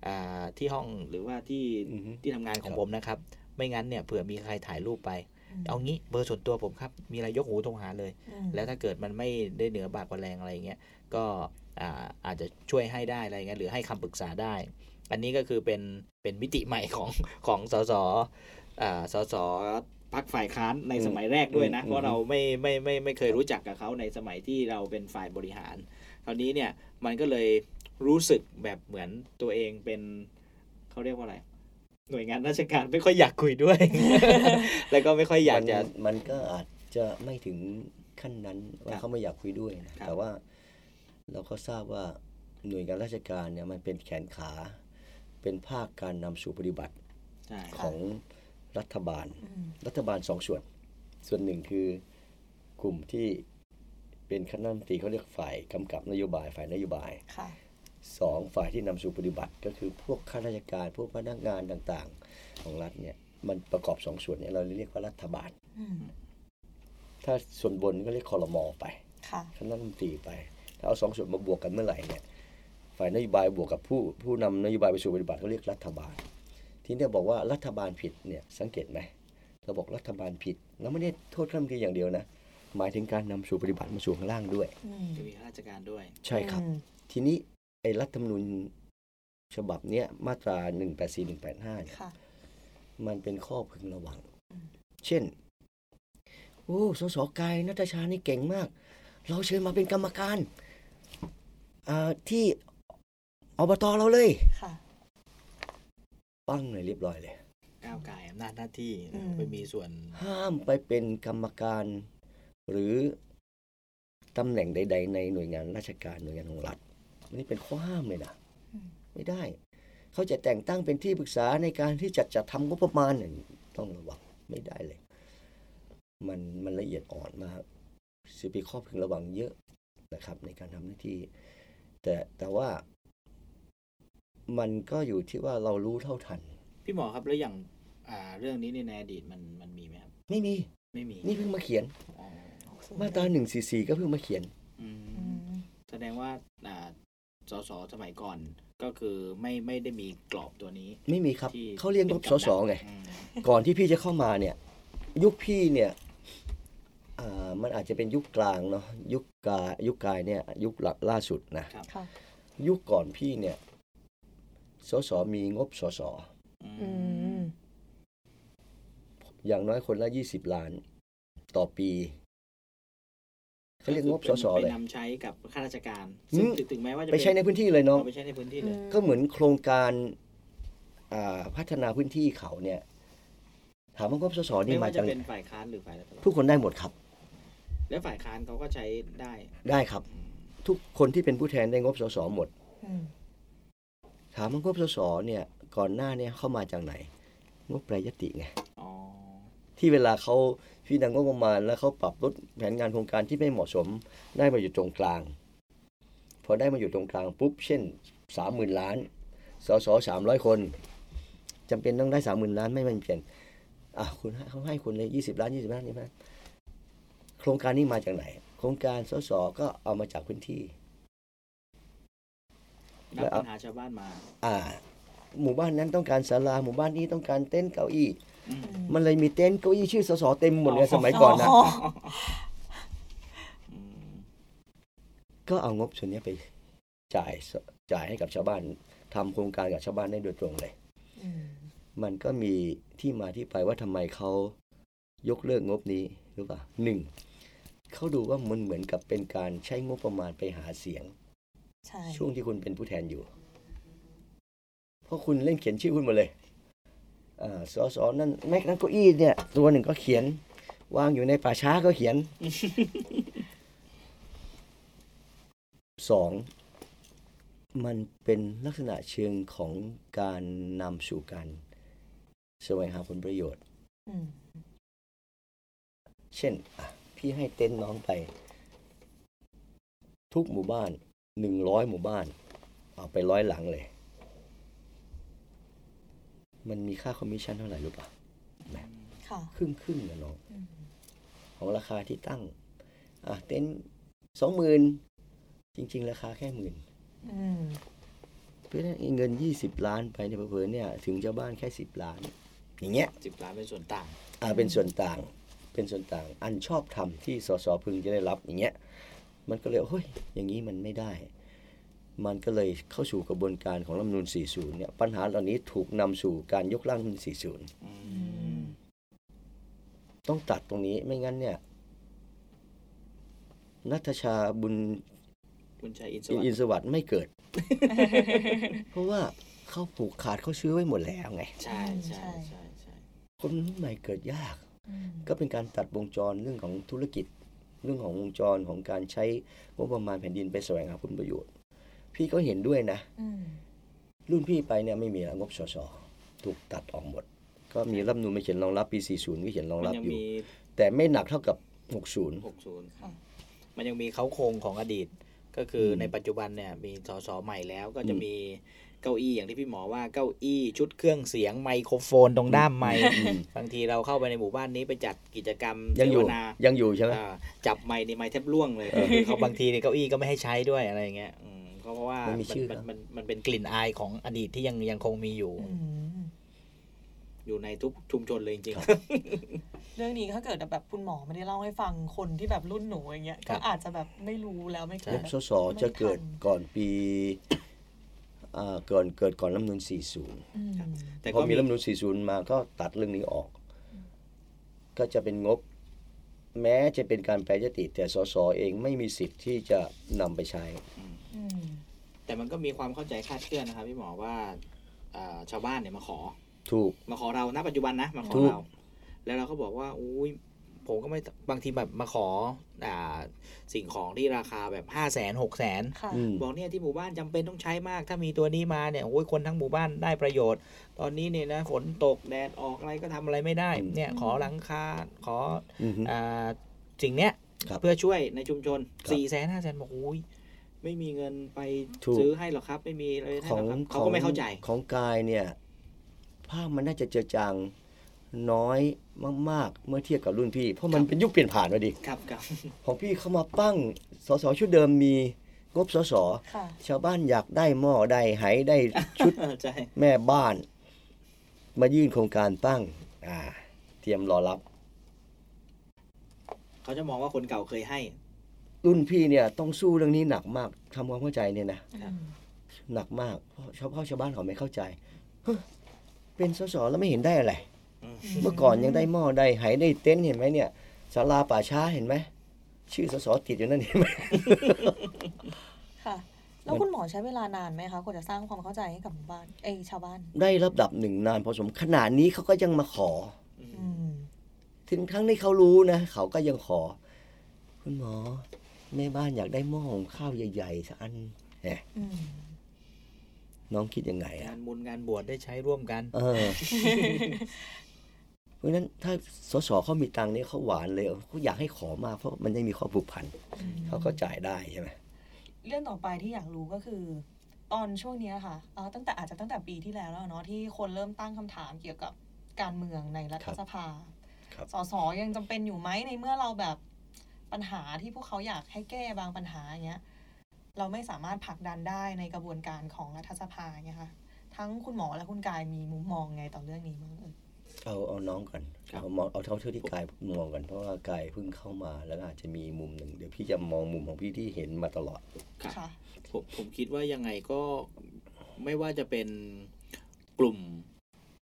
อ่าที่ห้องหรือว่าที่อือฮึที่ทำงานของครับผมนะครับ ไม่งั้นเนี่ยเผื่อมีใครถ่ายรูปไปอืมเอางี้เบอร์ส่วนตัวผมครับ มีอะไรยกหูโทรหาเลยอืมแล้วถ้าเกิดมันไม่ได้เหนือบากกว่าแรงอะไรอย่างเงี้ยก็อ่าอาจจะช่วยให้ได้อะไรเงี้ยหรือให้คำปรึกษาได้ อันนี้ก็คือเป็นเป็นมิติใหม่ของของสสอ่า สสพักฝ่ายค้านในสมัยแรกด้วยนะอืมเพราะเราไม่ไม่ไม่ไม่เคยรู้จักกับเขาในสมัยที่เราเป็นฝ่ายบริหาร คราวนี้เนี่ยมันก็เลยรู้สึกแบบเหมือนตัวเองเป็นเขาเรียกว่าอะไร หน่วยงานราชการไม่ค่อยอยากคุยด้วย แล้วก็ไม่ค่อยอยากจะมันมันก็อาจจะไม่ถึงขั้นนั้นว่าครับเขาไม่อยากคุยด้วยนะครับแต่ว่าเราก็ทราบว่าหน่วยงานราชการเนี่ยมันเป็นแขนขา เป็นภาคการนำสู่ปฏิบัติใช่ของ รัฐบาลอืมรัฐบาลสองส่วน ส่วนหนึ่งคือกลุ่มที่เป็นคณะรัฐมนตรีเขาเรียกฝ่ายกำกับนโยบายฝ่ายนโยบายค่ะสองฝ่ายที่นำสู่ปฏิบัติก็คือพวกข้าราชการพวกพนักงานต่างๆ ของรัฐเนี่ยมันประกอบสองส่วนเนี่ยเราเรียกว่ารัฐบาลอืมถ้าส่วนบนก็เรียกคอรมอไปค่ะคณะรัฐมนตรีไป ถ้าเอาสองส่วนมาบวกกันเมื่อไหร่เนี่ยฝ่ายนโยบายบวกกับผู้ผู้นำนโยบายไปสู่ปฏิบัติเขาเรียกรัฐบาล ทีนี้บอกว่ารัฐบาลผิดเนี่ยสังเกตไหมเราบอกรัฐบาลผิดแล้วไม่ได้โทษรัฐมนตรีอย่างเดียวนะ หมายถึงการนำสู่ปฏิบัติมาสู่ข้างล่างด้วยอืมจะมีข้าราชการด้วย ใช่ครับอืมทีนี้ไอ้รัฐธรรมนูญฉบับเนี้ยมาตรา 184 185เนี่ยค่ะมันเป็นข้อพึงระวังอืมเช่น โอ้สสกายนัทชานี่เก่งมาก เราเชิญมาเป็นกรรมการอ่าที่อบตเราเลยค่ะ ปั้งเลยเรียบร้อยเลยก้าวไก่อำนาจหน้าที่อืมไปมีส่วนห้ามไปเป็นกรรมการ หรือตำแหน่งใด ๆ ในหน่วยงานราชการหน่วยงานของรัฐอันนี้เป็นข้อห้ามเลยนะอืมไม่ได้ เขาจะแต่งตั้งเป็นที่ปรึกษาในการที่จัดจัดทำงบประมาณเนี่ยต้องระวังไม่ได้เลย มันมันละเอียดอ่อนมากสิปีข้อพึงระวังเยอะนะครับ ในการทำหน้าที่ แต่แต่ว่า มันก็อยู่ที่ว่าเรารู้เท่าทัน พี่หมอครับแล้วอย่างอ่าเรื่องนี้ในอดีตมันมันมีไหมครับ ไม่มีไม่มีนี่เพิ่งมาเขียนอ๋อมาตราหนึ่งสี่สี่ก็เพิ่งมาเขียนอืมอืมแสดงว่าอ่าสสสมัยก่อนก็คือไม่ไม่ได้มีกรอบตัวนี้ ไม่มีครับที่เขาเรียนงบป็นสกับสดักไงอืมก่อนที่พี่จะเข้ามาเนี่ย ยุคพี่เนี่ยอ่ามันอาจจะเป็นยุคกลางเนาะยุคกายุคกายเนี่ยยุคหลักล่าสุดนะครับค่ะยุคก่อนพี่เนี่ย สสมีงบสสอือืมมอย่างน้อยคนละยี่สิบล้าน ต่อปีเขาเรียกงบสสไปเลยนำใช้กับข้าราชการอืมซึ่งถึงถึงแม้ว่าจะไปใช้ในพื้นที่เลยน้องเอาไปใช้ในพื้นที่เลยก็เหมือนโครงการอ่าพัฒนาพื้นที่เขาเนี่ย ถามว่างบสสไม่นี่มาว่าจาจะกไหเป็นนฝ่ายค้านหรือฝ่ายรัฐบาลทุกคนได้หมดครับ และฝ่ายค้านเขาก็ใช้ได้ได้ครับอืมทุกคนที่เป็นผู้แทนได้งบสสหมดอืม ถามว่างบสสเนี่ยก่อนหน้าเนี่ยเข้ามาจากไหน งบแปรยติไงอ๋อที่เวลาเขาพิจารณางบประมาณแล้วเขาปรับลดแผนงานโครงการที่ไม่เหมาะสมได้มาอยู่ตรงกลาง พอได้มาอยู่ตรงกลางปุ๊บเช่นสามหมื่นล้านสสสามร้อยคนจำเป็นต้องได้สามหมื่นล้านไม่มันเปลี่ยนอะคุณให้เขาให้คุณเลยยี่สิบล้านยี่สิบล้านนี่ไหมโครงการนี้มาจากไหน โครงการสสก็เอามาจากพื้นที่ รับปัญหาชาวบ้านมา อ่า หมู่บ้านนั้นต้องการศาลาหมู่บ้านนี้ต้องการเต็นท์เก้าอี้อืมมันเลยมีเต็นท์เก้าอี้ชื่อสสเต็มหมดเลยสมัยก่อนนะอืมก็เอางบส่วนนี้ไปจ่ายสจ่ายให้กับชาวบ้านทำโครงการกับชาวบ้านได้โดยตรงเลยอืมมันก็มีที่มาที่ไปว่าทำไมเขายกเลิกงบนี้หรือเปล่าหนึ่งเขาดูว่ามันเหมือนกับเป็นการใช้งบประมาณไปหาเสียงใช่ช่วงที่คุณเป็นผู้แทนอยู่ เพราะคุณเล่นเขียนชื่อคุณหมาเลยอ่าสสนั่นแม็กนั่นเก้าอี้เนี่ย ตัวหนึ่งก็เขียน วางอยู่ในป่าช้าก็เขียนสองมันเป็นลักษณะเชิงของการนำสู่การแสวงหาผลประโยชน์อืมเช่นอะพี่ให้เต็นท์น้องไป ทุกหมู่บ้าน หนึ่งร้อยหมู่บ้าน เอาไปร้อยหลังเลย มันมีค่าคอมมิชชั่นเท่าไหร่รู้ปะแหมค่ะครึ่งครึ่งๆนะน้องอืมของราคาที่ตั้ง อะเต็นท์สองหมื่นจริง ๆ ราคาแค่หมื่นอืมเพราะฉะนั้นเงินยี่สิบล้านไปเนี่ยเผลอๆเนี่ย ถึงเจ้าบ้านแค่สิบล้าน อย่างเงี้ยสิบล้านเป็นส่วนต่าง อ่าเป็นส่วนต่าง เป็นส่วนต่าง อันชอบธรรมที่สสพึงจะได้รับอย่างเงี้ย มันก็เลยเฮ้ยอย่างนี้มันไม่ได้ มันก็เลยเข้าสู่กระบวนการของรัฐธรรมนูล40 เนี่ย ปัญหาเหล่านี้ถูกนำสู่การยกร่างรัฐธรรมนูล40 ต้องตัดตรงนี้ไม่งั้นเนี่ยนัทชาบุญคุณชัยอินสอินวัสอินดิ์สวัสดิ์ไม่เกิด เพราะว่าเขาผูกขาดเขาซื้อไว้หมดแล้วไง ใช่ใช่ใช่ใช่คนรุ่นใหม่เกิดยากอืมก็เป็นการตัดวงจรเรื่องของธุรกิจ เรื่องของวงจรของการใช้งบประมาณแผ่นดินไปแสวงหาผลประโยชน์ พี่ก็เห็นด้วยนะอืมรุ่นพี่ไปเนี่ยไม่มีงบสสถูกตัดออกหมด ก็มีรัฐธรรมนูลมาเขียนรองรับปี 40 ก็เขียนรองมันรับยังอยู่มีแต่ไม่หนักเท่ากับ 60หกศูนย์มันยังมีเขาโครงของอดีต ก็คืออมในปัจจุบันเนี่ยมีสสใหม่แล้วก็จะอืมมี เก้าอี้อย่างที่พี่หมอว่าเก้าอี้ชุดเครื่องเสียงไมโครโฟนตรงด้ามไมค์อืมบางทีเราเข้าไปในหมู่บ้านนี้ไปจัดกิจกรรมยังอยู่เสวนายังอยู่ใช่ไหมอ่าจับไมค์ในไมค์แทบล่วงเลยคือเขาบางทีในเก้าอี้ก็ไม่ให้ใช้ด้วยอะไรอย่างเงี้ยอืมเพราะว่ามันมีชื่อมันครับมันมันเป็นกลิ่นอายของอดีตที่ยังยังคงมีอยู่อืมอยู่ในทุกชุมชนเลยจริงเรื่องนี้ถ้าเกิดแบบคุณหมอไม่ได้เล่าให้ฟังคนที่แบบรุ่นหนูอย่างเงี้ยครัก็บอาจจะแบบไม่รู้แล้วไม่ใช่เกิงดบสสจะเกิดก่อนปี อ่าก่อนเกิดก่อนรัฐธรรมนูล40อืมๆแต่พอก็มีมีรัฐธรรมนูล40 มาก็ตัดเรื่องนี้ออก ก็จะเป็นงบ แม้จะเป็นการแปรยติ แต่สสเองไม่มีสิทธิ์ที่จะนำไปใช้อืมแต่มันก็มีความเข้าใจคลาดเคลื่อนนะครับพี่หมอว่าอ่าชาวบ้านเนี่ยมาขอ ถูกมาขอเราณปัจจุบันนะมาขอถูกเรา แล้วเราก็บอกว่าอุ้ย ผมก็ไม่บางทีแบบมาขออ่าสิ่งของที่ราคาแบบห้าแสนหกแสนค่ะอืมบอกเนี่ยที่หมู่บ้านจำเป็นต้องใช้มาก ถ้ามีตัวนี้มาเนี่ยโอ้ยคนทั้งหมู่บ้านได้ประโยชน์ ตอนนี้เนี่ยนะฝนตกแดดออกอะไรก็ทำอะไรไม่ได้อืมเนี่ยขอหลังคาขออือฮึอ่าสิ่งเนี้ยครับเพื่อช่วยในชุมชนครับสี่แสนห้าแสนบอกโอ้ยไม่มีเงินไปถูกซื้อให้หรอกครับ ไม่มีอะไรให้ขหอรงอกครับเขาก็ไม่เข้าใจของกายเนี่ยภาพมันน่าจะเจอจาง น้อยมาก ๆ เมื่อเทียบกับรุ่นพี่ เพราะมันเป็นยุคเปลี่ยนผ่านมาดิครับครับของพี่เข้ามาปั้งสสชุดเดิมมีงบสสค่ะชาวบ้านอยากได้หม้อได้ไหได้ชุดใช่แม่บ้าน มายื่นโครงการตั้งอ่า เตรียมรอรับ เขาจะมองว่าคนเก่าเคยให้ รุ่นพี่เนี่ยต้องสู้เรื่องนี้หนักมากทำความเข้าใจเนี่ยนะครับหนักมากเพราะชาวพ่อชาวบ้านเขาไม่เข้าใจเฮ้ยเป็นสสแล้วไม่เห็นได้อะไรอืม เมื่อก่อนยังได้หม้อได้ไหได้เต็นท์เห็นไหมเนี่ยศาลาป่าช้าเห็นไหมชื่อสสติดอยู่นั่นเห็นไหมค่ะแล้วคุณหมอใช้เวลานานไหมคะกว่าจะสร้างความเข้าใจให้กับหมู่บ้านเอ้ยชาวบ้าน ได้ระดับหนึ่งนานพอสมขนาดนี้เขาก็ยังมาขออืมถึงครั้งที่เขารู้นะเขาก็ยังขอ คุณหมอแม่บ้านอยากได้หม้อหุงข้าวใหญ่ๆสักอันแหมอืมน้องคิดยังไงงาอะนบุญงานบวชได้ใช้ร่วมกัน เออเพ ราะฉะนั้นถ้าสสเขามีตังค์เนี่ยเขาหวานเลยเขาอยากให้ขอมากเพราะมันยังมีความผูกพันเขาก็จ่ายได้ใช่ไหมเรื่องต่อไปที่อยากรู้ก็คือ ตอนช่วงเนี้ยค่ะเอ่อตั้งแต่อาจจะตั้งแต่ปีที่แล้วแล้วเนาะที่คนเริ่มตั้งคำถามเกี่ยวกับการเมืองในรัฐสภาครับสสยังจำเป็นอยู่ไหมในเมื่อเราแบบปัญหาที่พวกเขาอยากให้แก้บางปัญหาอย่างเงี้ยเราไม่สามารถผลักดันได้ในกระบวนการของรัฐสภาเงี้ยค่ะทั้งคุณหมอและคุณกายมีมุมมองไงต่อเรื่องนี้บ้างเอ่ย เอาเอาน้องก่อนครับเอามองเอาเท่าที่กายมองกันเพราะว่ากายเพิ่งเข้ามาแล้วก็อาจจะมีมุมหนึ่งเดี๋ยวพี่จะมองมุมของพี่ที่เห็นมาตลอดครับค่ะผมผมคิดว่ายังไงก็ไม่ว่าจะเป็นกลุ่ม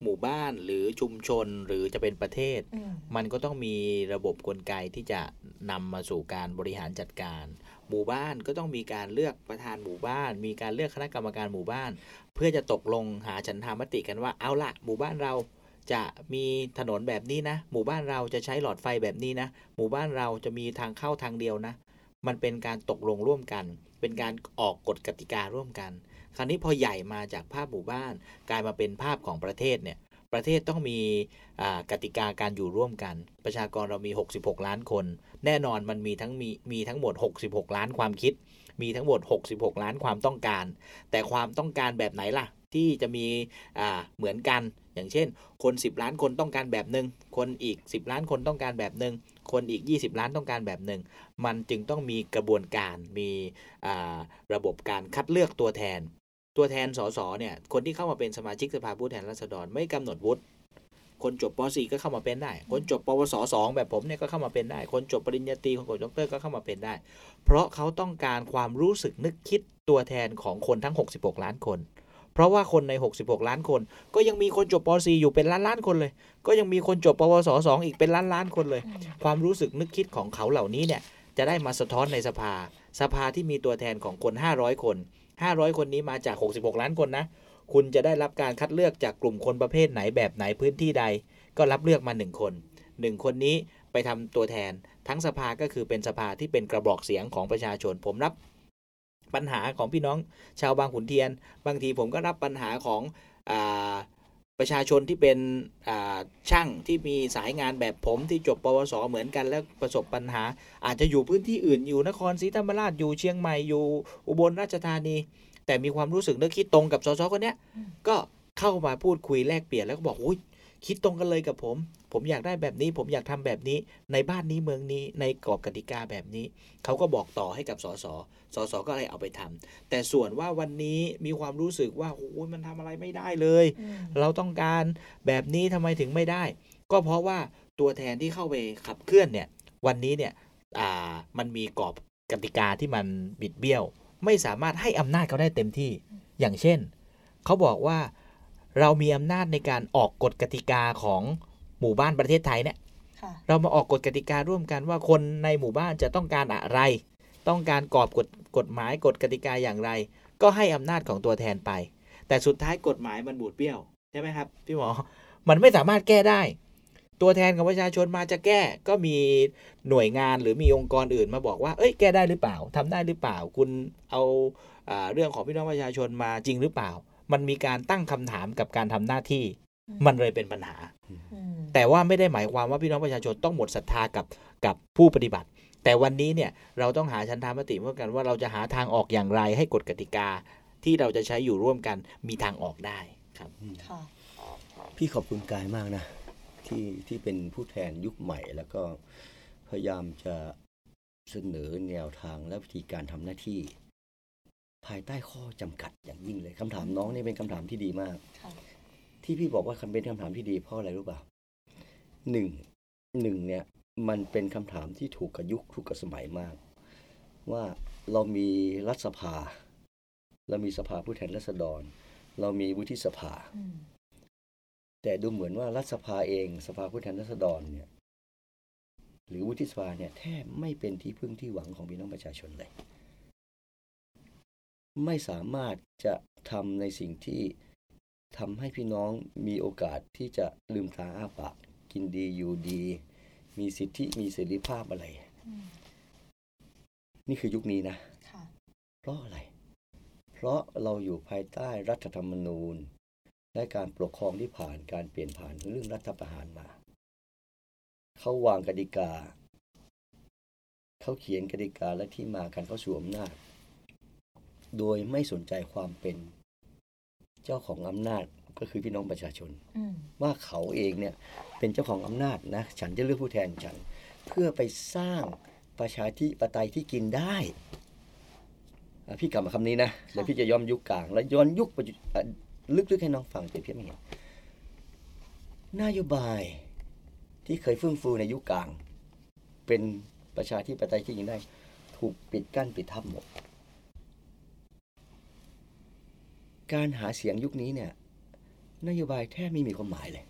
หมู่บ้านหรือชุมชนหรือจะเป็นประเทศอืมมันก็ต้องมีระบบกลไกที่จะนำมาสู่การบริหารจัดการ หมู่บ้านก็ต้องมีการเลือกประธานหมู่บ้าน มีการเลือกคณะกรรมการหมู่บ้าน เพื่อจะตกลงหาฉันทามติกันว่าเอาละหมู่บ้านเรา จะมีถนนแบบนี้นะ หมู่บ้านเราจะใช้หลอดไฟแบบนี้นะ หมู่บ้านเราจะมีทางเข้าทางเดียวนะ มันเป็นการตกลงร่วมกัน เป็นการออกกฎกติการ่วมกัน คราวนี้พอใหญ่มาจากภาพหมู่บ้าน กลายมาเป็นภาพของประเทศเนี่ย ประเทศต้องมีกติกาการอยู่ร่วมกัน ประชากรเรามี 66 ล้านคน แน่นอนมันมีทั้งมีมีทั้งหมด 66 ล้านความคิด มีทั้งหมด 66 ล้านความต้องการ แต่ความต้องการแบบไหนล่ะ ที่จะมีเหมือนกัน อย่างเช่น คน 10 ล้านคนต้องการแบบหนึ่งคนอีก 10 ล้านคนต้องการแบบหนึ่งคนอีก 20 ล้านต้องการแบบหนึ่งมันจึงต้องมีกระบวนการมีระบบการคัดเลือกตัวแทน ตัวแทนสสเนี่ยคนที่เข้ามาเป็นสมาชิกสภาผู้แทนราษฎรไม่กำหนดวุฒิคนจบป .4 ก็เข้ามาเป็นได้ คนจบปวสสองแบบผมเนี่ยก็เข้ามาเป็นได้ คนจบปริญญาตรีคนจบด็อกเตอร์ก็เข้ามาเป็นได้ เพราะเขาต้องการความรู้สึกนึกคิดตัวแทนของคนทั้ง 66 ล้านคน เพราะว่าคนใน 66 ล้านคน ก็ยังมีคนจบป .4 อยู่เป็นล้านล้านๆคนเลย ก็ยังมีคนจบปวสสองอีกเป็นล้านล้านๆคนเลย ความรู้สึกนึกคิดของเขาเหล่านี้เนี่ยจะได้มาสะท้อนในสภา สภาที่มีตัวแทนของคน 500 คน 500 คนนี้มาจาก 66 ล้านคนนะ คุณจะได้รับการคัดเลือกจากกลุ่มคนประเภทไหนแบบไหนพื้นที่ใด ก็รับเลือกมา 1 คน 1 คนนี้ไปทำตัวแทน ทั้งสภาก็คือเป็นสภาที่เป็นกระบอกเสียงของประชาชน ผมรับ ปัญหาของพี่น้องชาวบางขุนเทียน บางทีผมก็รับปัญหาของอาประชาชนที่เป็นอ่าช่างที่มีสายงานแบบผมที่จบปวสเหมือนกันแล้วประสบปัญหา อาจจะอยู่พื้นที่อื่นอยู่นครศรีธรรมราชอยู่เชียงใหม่อยู่อุบลราชธานี แต่มีความรู้สึกนึกคิดตรงกับสสคนเนี้ยอืมก็เข้ามาพูดคุยแลกเปลี่ยนแล้วก็บอกอุ้ยคิดตรงกันเลยกับผม ผมอยากได้แบบนี้ ผมอยากทำแบบนี้ ในบ้านนี้เมืองนี้ในกรอบกติกาแบบนี้ เขาก็บอกต่อให้กับสสสสก็เลยเอาไปทำแต่ส่วนว่าวันนี้มีความรู้สึกว่าโอ้ยมันทำอะไรไม่ได้เลยอืมเราต้องการแบบนี้ทำไมถึงไม่ได้ ก็เพราะว่าตัวแทนที่เข้าไปขับเคลื่อนเนี่ย วันนี้เนี่ยอ่ามันมีกรอบกติกาที่มันบิดเบี้ยว ไม่สามารถให้อำนาจเขาได้เต็มที่ อย่างเช่น เขาบอกว่าเรามีอำนาจในการออกกฎกติกาของ หมู่บ้านประเทศไทยเนี่ยค่ะเรามาออกกฎกติการ่วมกันว่าคนในหมู่บ้านจะต้องการอะไร ต้องการกรอบกฎกฎหมายกฎกติกาอย่างไร ก็ให้อำนาจของตัวแทนไป แต่สุดท้ายกฎหมายมันบูดเบี้ยวใช่ไหมครับพี่หมอมันไม่สามารถแก้ได้ ตัวแทนของประชาชนมาจะแก้ก็มีหน่วยงานหรือมีองค์กรอื่นมาบอกว่า เอ้ยแก้ได้หรือเปล่าทำได้หรือเปล่า คุณเอาอาเรื่องของพี่น้องประชาชนมาจริงหรือเปล่า มันมีการตั้งคำถามกับการทำหน้าที่อื มมันเลยเป็นปัญหาอืมแต่ว่าไม่ได้หมายความว่าพี่น้องประชาชนต้องหมดศรัทธากับกับผู้ปฏิบัติ แต่วันนี้เนี่ยเราต้องหาชันธามติร่วมกันว่าเราจะหาทางออกอย่างไรให้กฎกติกาที่เราจะใช้อยู่ร่วมกันมีทางออกได้ครับค่ะพี่ขอบคุณกายมากนะ ที่ที่เป็นผู้แทนยุคใหม่ แล้วก็พยายามจะเสนอแนวทางและวิธีการทำหน้าที่ ภายใต้ข้อจำกัดอย่างยิ่งเลยคำถามน้องนี่เป็นคำถามที่ดีมากค่ะ ที่พี่บอกว่าคำเป็นคำถามที่ดีเพราะอะไรรู้เปล่าหนึ่งหนึ่งเนี่ยมันเป็นคำถามที่ถูกกับยุคถูกกับสมัยมาก ว่าเรามีรัฐสภา เรามีสภาผู้แทนราษฎร เรามีวุฒิสภาอืมแต่ดูเหมือนว่ารัฐสภาเองสภาผู้แทนราษฎรเนี่ย หรือวุฒิสภาเนี่ยแทบไม่เป็นที่พึ่งที่หวังของพี่น้องประชาชนเลย ไม่สามารถจะทำในสิ่งที่ ทำให้พี่น้องมีโอกาสที่จะลืมตาอ้าปากกินดีอยู่ดี มีสิทธิมีเสรีภาพอะไรอืมนี่คือยุคนี้นะค่ะเพราะอะไร เพราะเราอยู่ภายใต้รัฐธรรมนูญ และการปกครองที่ผ่านการเปลี่ยนผ่านเรื่องรัฐประหารมา เขาวางกติกา เขาเขียนกติกาและที่มาการเข้าสู่อำนาจ โดยไม่สนใจความเป็น เจ้าของอำนาจก็คือพี่น้องประชาชนอืมว่าเขาเองเนี่ยเป็นเจ้าของอำนาจนะฉันจะเลือกผู้แทนฉัน เพื่อไปสร้างประชาธิปไตยที่กินได้อะพี่กลับมาคำนี้นะเดี๋ยวพี่จะย้อนยุคกลาง แล้วย้อนยุคปัจจุอะลึกๆให้น้องฟังเปรียบเทียบให้เห็นนโยบายที่เคยเฟื่องฟูในยุคกลาง เป็นประชาธิปไตยที่กินได้ ถูกปิดกั้นปิดทับหมด การหาเสียงยุคนี้เนี่ยนโยบายแทบไม่มีความหมายเลย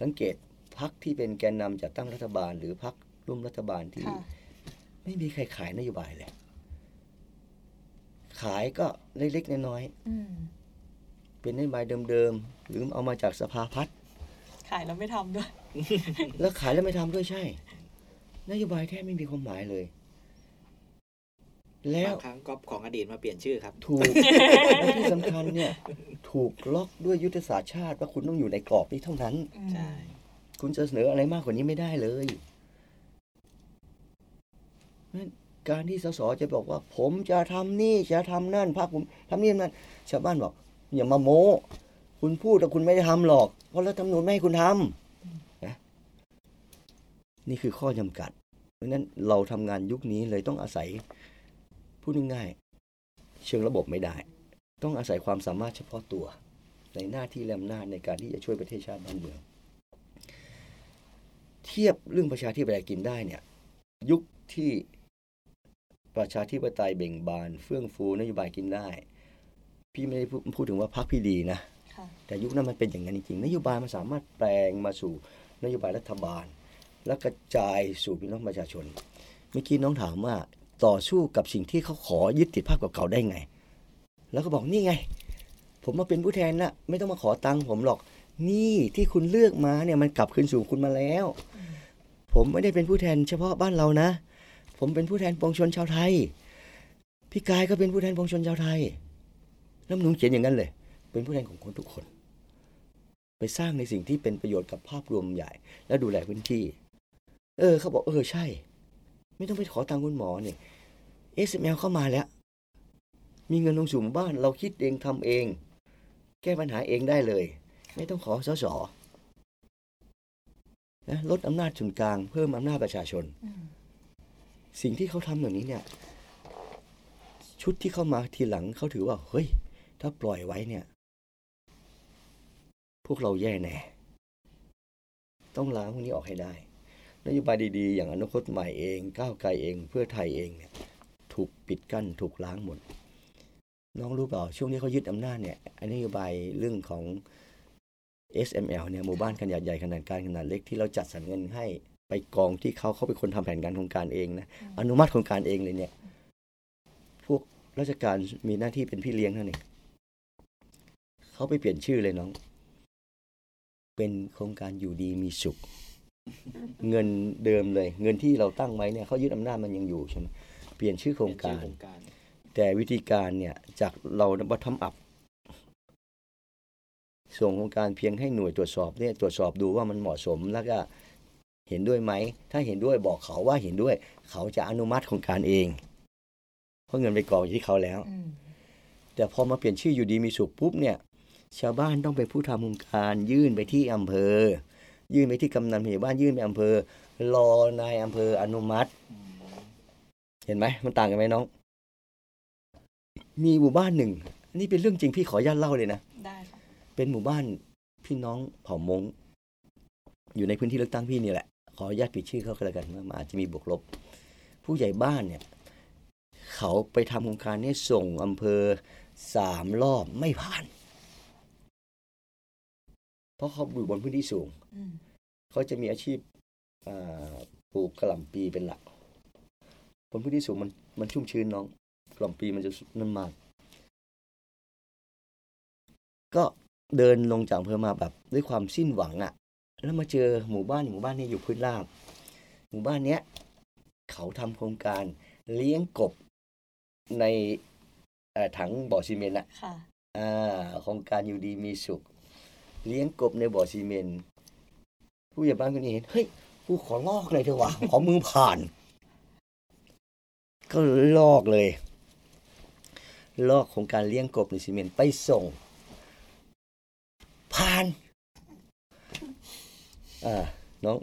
สังเกตพักที่เป็นแกนนำจัดตั้งรัฐบาล หรือพักร่วมรัฐบาลที่ค่ะไม่มีใครขายนโยบายเลย ขายก็เล็กๆน้อยอืมๆเป็นนโยบายเดิมๆหรือเอามาจากสภาพัฒน์ขายแล้วไม่ทำด้วย แล้วขายแล้วไม่ทำด้วยใช่ นโยบายแทบไม่มีความหมายเลย แล้วบางครั้งก็ของอดีตมาเปลี่ยนชื่อครับ ถูกและที่สำคัญเนี่ย ถูกล็อกด้วยยุทธศาสตร์ชาติว่าคุณต้องอยู่ในกรอบนี้เท่านั้นใช่คุณจะเสนออะไรมากกว่านี้ไม่ได้เลยนั้นการที่สสจะบอกว่า ผมจะทำนี่จะทำนั่นภาคผมทำนี่ทำนั่นชาวบ้านบอกอย่ามาโม้ คุณพูดแต่คุณไม่ได้ทำหรอก เพราะรัฐธรรมนูญไม่ให้คุณทำนะนี่คือข้อจำกัด เพราะฉะนั้นเราทำงานยุคนี้เลยต้องอาศัย พูดง่ายๆเชิงระบบไม่ได้ ต้องอาศัยความสามารถเฉพาะตัว ในหน้าที่และอำนาจในการที่จะช่วยประเทศชาติบ้านเมือง เทียบเรื่องประชาธิปไตยกินได้เนี่ย ยุคที่ประชาธิปไตยเบ่งบาน เฟื่องฟูนโยบายกินได้ พี่ไม่ได้พูดพูดถึงว่าพรรคพี่ดีนะค่ะแต่ยุคนั้นมันเป็นอย่างนั้นจริงๆนโยบายมันสามารถแปลงมาสู่นโยบายรัฐบาล แล้วกระจายสู่พี่น้องประชาชน เมื่อกี้น้องถามว่า ต่อสู้กับสิ่งที่เขาขอยึดติดภาพเก่าๆได้ไง แล้วก็บอกนี่ไง ผมมาเป็นผู้แทนนะไม่ต้องมาขอตังค์ผมหรอก นี่ที่คุณเลือกมาเนี่ยมันกลับคืนสู่คุณมาแล้ว ผมไม่ได้เป็นผู้แทนเฉพาะบ้านเรานะ ผมเป็นผู้แทนปวงชนชาวไทย พี่กายก็เป็นผู้แทนปวงชนชาวไทยแล้วนุนเขียนอย่างนั้นเลย เป็นผู้แทนของคนทุกคน ไปสร้างในสิ่งที่เป็นประโยชน์กับภาพรวมใหญ่ และดูแลพื้นที่ เออ เขาบอกเออใช่ ไม่ต้องไปขอตังคุณหมอเนี่ย SML เข้ามาแล้ว มีเงินลงสู่หมู่บ้าน เราคิดเองทำเอง แก้ปัญหาเองได้เลย ไม่ต้องขอสสนะลดอำนาจส่วนกลาง เพิ่มอำนาจประชาชน สิ่งที่เขาทำอย่างนี้เนี่ย ชุดที่เข้ามาทีหลังเขาถือว่า เฮ้ย ถ้าปล่อยไว้เนี่ย พวกเราแย่แน่ ต้องล้างพวกนี้ออกให้ได้ นโยบายดีๆ อย่างอนาคตใหม่เองก้าวไกลเอง เพื่อไทยเองเนี่ยถูกปิดกั้นถูกล้างหมด น้องรู้เปล่าช่วงนี้เขายึดอำนาจเนี่ยไอ้นโยบายเรื่องของ SML เนี่ยหมู่บ้านขนาดใหญ่ขนาดกลางขนาดเล็กที่เราจัดสรรเงินให้ไปกองที่เขาเขาเป็นคนทำแผนการโครงการเองนะอนุมัติโครงการเองเลยเนี่ย พวกราชการมีหน้าที่เป็นพี่เลี้ยงเท่านั้นเองเขาไปเปลี่ยนชื่อเลยน้อง เป็นโครงการอยู่ดีมีสุข เงินเดิมเลย เงินที่เราตั้งไว้เนี่ยเขายึดอำนาจมันยังอยู่ใช่ไหมเปลี่ยนชื่อโครงการโครงการแต่วิธีการเนี่ยจากเราบัทำอัพส่งโครงการเพียงให้หน่วยตรวจสอบเนี่ยตรวจสอบดูว่ามันเหมาะสมแล้วก็เห็นด้วยไหม ถ้าเห็นด้วยบอกเขาว่าเห็นด้วย เขาจะอนุมัติโครงการเอง เพราะเงินไปกองอยู่ที่เขาแล้วอืมแต่พอมาเปลี่ยนชื่ออยู่ดีมีสุขปุ๊บเนี่ย ชาวบ้านต้องไปนผู้ทำโครงการยื่นไปที่อำเภอ ยื่นไปที่กำนันผู้ใหญ่บ้านยื่นไปอำเภอ รอนายอำเภออนุมัติ เห็นไหมมันต่างกันไหมน้อง มีหมู่บ้านหนึ่งอันนี่เป็นเรื่องจริงพี่ขออนุญาตเล่าเลยนะได้ค่ะเป็นหมู่บ้านพี่น้องเผ่ามงอยู่ในพื้นที่เลือกตั้งพี่นี่แหละ ขออนุญาตปิดชื่อเขาก็แล้วกันว่ามันอาจจะมีบวกลบ ผู้ใหญ่บ้านเนี่ย เขาไปทำโครงการนี้ส่งอำเภอสามรอบไม่ผ่าน เพราะเขาอยู่บนพื้นที่สูงอืมเขาจะมีอาชีพอ่าปลูกกระหล่ำปีเป็นหลักบนพื้นที่สูงมันมันชุ่มชื้นน้องกระหล่ำปีมันจะนั่นมาก ก็เดินลงจากอำเภอมาแบบด้วยความสิ้นหวังอะ่ะ แล้วมาเจอหมู่บ้านหมู่บ้านนี้อยู่พื้นราบ หมู่บ้านเนี้ยเขาทำโครงการเลี้ยงกบในเอ่อถังบ่อซีเมนต์อะค่ะอ่าโครงการอยู่ดีมีสุข เลี้ยงกบในบ่อซีเมนผู้ใหญ่บ้านคนนี้เห็นเฮ้ยกูขอลอกเลยเถอะวะขอมือผ่าน ก็ลอกเลย ลอกโครงการเลี้ยงกบในซีเมนไปส่ง ผ่านอ่าน้อง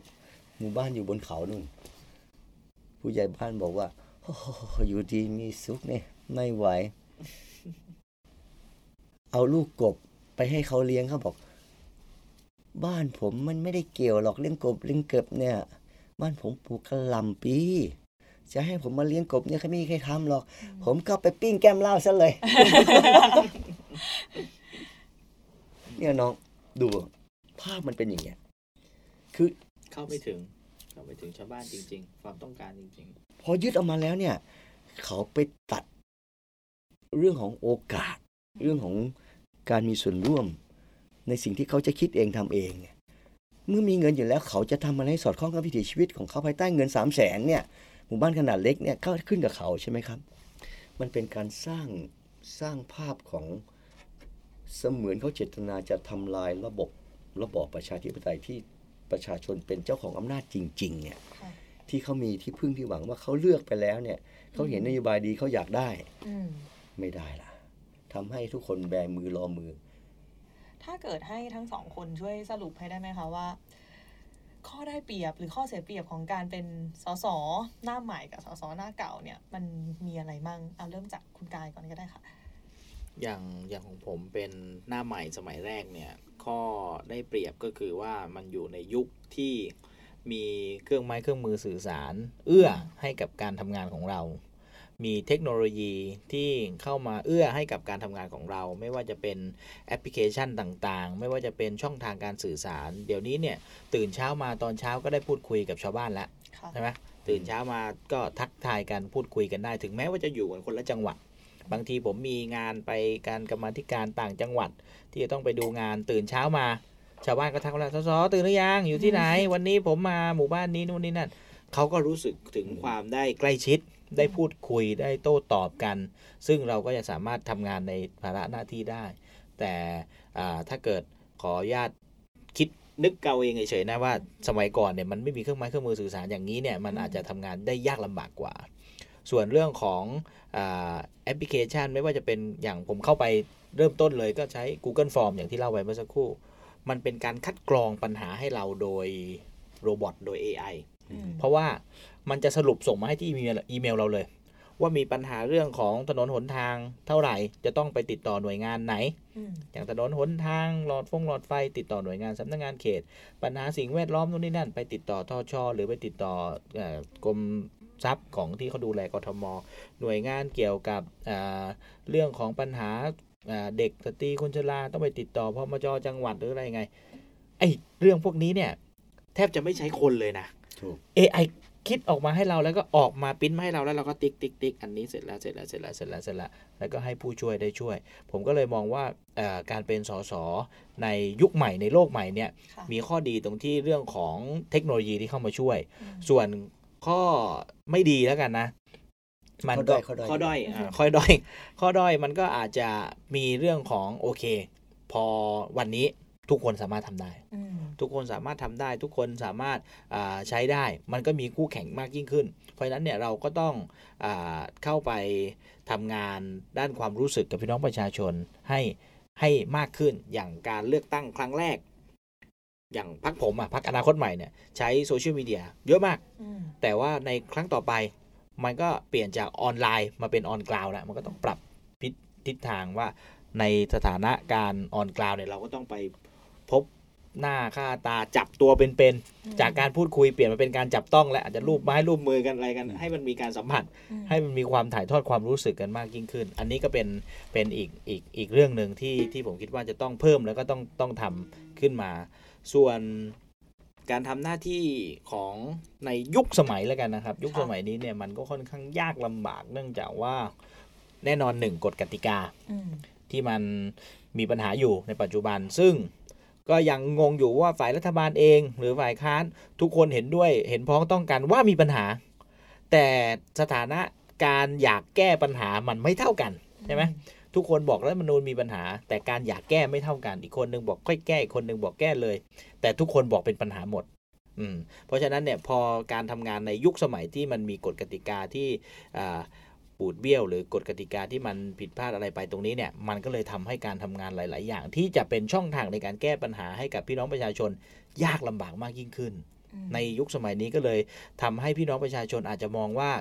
หมู่บ้านอยู่บนเขานู่น ผู้ใหญ่บ้านบอกว่าโอ้โหอยู่ดีมีสุขเนี่ยไม่ไหว เอาลูกกบไปให้เขาเลี้ยงเขาบอก บ้านผมมันไม่ได้เกี่ยวหรอกเลี้ยงกบเลี้ยงเก็บเนี่ย บ้านผมปลูกกระหล่ำปีจะให้ผมมาเลี้ยงกบเนี่ยเขาไม่มีใครทำหรอก ผมก็ไปปิ้งแก้มเหล้าซะเลย เนี่ยน้องดูภาพมันเป็นอย่างเงี้ย คือเข้าไม่ถึง เข้าไม่ถึงชาวบ้านจริง ๆ ความต้องการจริงพอยึดออกมาแล้วเนี่ย เขาไปตัด เรื่องของโอกาส เรื่องของการมีส่วนร่วม ในสิ่งที่เขาจะคิดเองทำเองเนี่ยเมื่อมีเงินอยู่แล้วเขาจะทำอะไรให้สอดคล้องกับวิถีชีวิตของเขาภายใต้เงินสามแสนเนี่ยหมู่บ้านขนาดเล็กเนี่ยก็ขึ้นกับเขาใช่ไหมครับ มันเป็นการสร้างสร้างภาพของเสมือนเขาเจตนาจะทำลายระบบระบอบประชาธิปไตยที่ประชาชนเป็นเจ้าของอำนาจจริง ๆ เนี่ยค่ะที่เขามีที่พึ่งที่หวังว่าเขาเลือกไปแล้วเนี่ยเขาเห็นนโยบายดีเขาอยากได้อืมไม่ได้ล่ะทำให้ทุกคนแบมือรอมือ ถ้าเกิดให้ทั้งสองคนช่วยสรุปให้ได้ไหมคะว่า ข้อได้เปรียบหรือข้อเสียเปรียบของการเป็นสสหน้าใหม่กับสสหน้าเก่าเนี่ย มันมีอะไรมั่งเอาเริ่มจากคุณกายก่อนก็ได้ค่ะ อย่างอย่างของผมเป็นหน้าใหม่สมัยแรกเนี่ย ข้อได้เปรียบก็คือว่ามันอยู่ในยุคที่มีเครื่องไม้เครื่องมือสื่อสาร เอื้อให้กับการทำงานของเรา มีเทคโนโลยีที่เข้ามาเอื้อให้กับการทำงานของเรา ไม่ว่าจะเป็นแอปพลิเคชันต่างๆ ไม่ว่าจะเป็นช่องทางการสื่อสาร เดี๋ยวนี้เนี่ยตื่นเช้ามาตอนเช้าก็ได้พูดคุยกับชาวบ้านแล้วค่ะใช่ไหมตื่นเช้ามาก็ทักทายกันพูดคุยกันได้ ถึงแม้ว่าจะอยู่กันคนละจังหวัด บางทีผมมีงานไปการกรรมาธิการต่างจังหวัด ที่จะต้องไปดูงานตื่นเช้ามา ชาวบ้านก็ทักว่าสสตื่นหรือยังอยู่ที่ไหน วันนี้ผมมาหมู่บ้านนี้นู่นนี่นั่นเขาก็รู้สึกถึงความได้ใกล้ชิด ได้พูดคุยได้โต้ตอบกัน ซึ่งเราก็จะสามารถทำงานในภาระหน้าที่ได้ แต่อ่าถ้าเกิดขออนุญาตคิดนึกเกาเองเฉยๆนะว่าสมัยก่อนเนี่ยมันไม่มีเครื่องไม้เครื่องมือสื่อสารอย่างนี้เนี่ยมันอาจจะทำงานได้ยากลำบากกว่า ส่วนเรื่องของอาแอปพลิเคชันไม่ว่าจะเป็นอย่างผมเข้าไปเริ่มต้นเลยก็ใช้ Google Form อย่างที่เล่าไปเมื่อสักครู่ มันเป็นการคัดกรองปัญหาให้เราโดยโรบอทโดย AI อืมเพราะว่า มันจะสรุปส่งมาให้ที่อีเมลอีเมลเราเลย ว่ามีปัญหาเรื่องของถนนหนทางเท่าไหร่ จะต้องไปติดต่อหน่วยงานไหนอืมอย่างถนนหนทางหลอดฟงหลอดไฟ ติดต่อหน่วยงานสำนักงานเขต ปัญหาสิ่งแวดล้อมนู่นนี่นั่น ไปติดต่อทอชหรือไปติดต่อเอ่อกรมทรัพย์ของที่เขาดูแลกทม หน่วยงานเกี่ยวกับอ่าเรื่องของปัญหาอ่าเด็กสตรีคนชราต้องไปติดต่อพมจจังหวัดหรืออะไรไงไอ้เรื่องพวกนี้เนี่ย แทบจะไม่ใช้คนเลยนะถูก AI คิดออกมาให้เราแล้วก็ออกมาปริ้นมาให้เราแล้วเราก็ติ๊กติ๊กติ๊กอันนี้เสร็จแล้วเสร็จแล้วเสร็จแล้วเสร็จแล้วเสร็จแล้วแล้วก็ให้ผู้ช่วยได้ช่วย ผมก็เลยมองว่าเอ่อการเป็นสสในยุคใหม่ในโลกใหม่เนี่ยค่ะมีข้อดีตรงที่เรื่องของเทคโนโลยีที่เข้ามาช่วยอืมส่วนข้อไม่ดีแล้วกันนะมันก็ข้อด้อยข้อด้อยอือฮึอ่าข้อด้อยข้อด้อยมันก็อาจจะมีเรื่องของโอเค พอวันนี้ ทุกคนสามารถทำได้อืมทุกคนสามารถทำได้ ทุกคนสามารถอ่าใช้ได้ มันก็มีคู่แข่งมากยิ่งขึ้น เพราะฉะนั้นเนี่ยเราก็ต้องอาเข้าไปทำงานด้านความรู้สึกกับพี่น้องประชาชนให้ให้มากขึ้นอย่างการเลือกตั้งครั้งแรก อย่างพรรคผมอะพรรคอนาคตใหม่เนี่ยใช้ social media เยอะมากอืมแต่ว่าในครั้งต่อไป มันก็เปลี่ยนจากออนไลน์มาเป็น on ground แล้วมันก็ต้องปรับทิศทิศทางว่าในสถานการณ์ on ground เนี่ยเราก็ต้องไป พบหน้าค่าตาจับตัวเป็นๆจากการพูดคุยเปลี่ยนมาเป็นการจับต้องและอาจจะลูบไม้ลูบมือกันอะไรกัน ให้มันมีการสัมผัสอืมให้มันมีความถ่ายทอดความรู้สึกกันมากยิ่งขึ้น อันนี้ก็เป็นเป็นอีกอีกอีกเรื่องหนึ่งที่ที่ผมคิดว่าจะต้องเพิ่มแล้วก็ต้องต้องทำขึ้นมา ส่วนการทำหน้าที่ของในยุคสมัยแล้วกันนะครับ ยุคค่ะสมัยนี้เนี่ยมันก็ค่อนข้างยากลำบากเนื่องจากว่าแน่นอนหนึ่งกฎกติกาอืมที่มันมีปัญหาอยู่ในปัจจุบัน ซึ่ง ก็ยังงงอยู่ว่าฝ่ายรัฐบาลเอง หรือฝ่ายค้านทุกคนเห็นด้วยเห็นพ้องต้องกันว่ามีปัญหา แต่สถานะการอยากแก้ปัญหามันไม่เท่ากันใช่ไหมทุกคนบอกรัฐมนูญมีปัญหา แต่การอยากแก้ไม่เท่ากัน อีกคนนึงบอกค่อยแก้อีกคนนึงบอกแก้เลย แต่ทุกคนบอกเป็นปัญหาหมดอืมเพราะฉะนั้นเนี่ยพอการทำงานในยุคสมัยที่มันมีกฎกติกาที่อ่า ปูดเบี้ยว หรือกฎกติกาที่มันผิดพลาดอะไรไปตรงนี้เนี่ยมันก็เลยทำให้การทำงานหลาย ๆ อย่าง ที่จะเป็นช่องทางในการแก้ปัญหาให้กับพี่น้องประชาชนยากลำบากมากยิ่งขึ้นอืมในยุคสมัยนี้ก็เลยทำให้พี่น้องประชาชนอาจจะมองว่า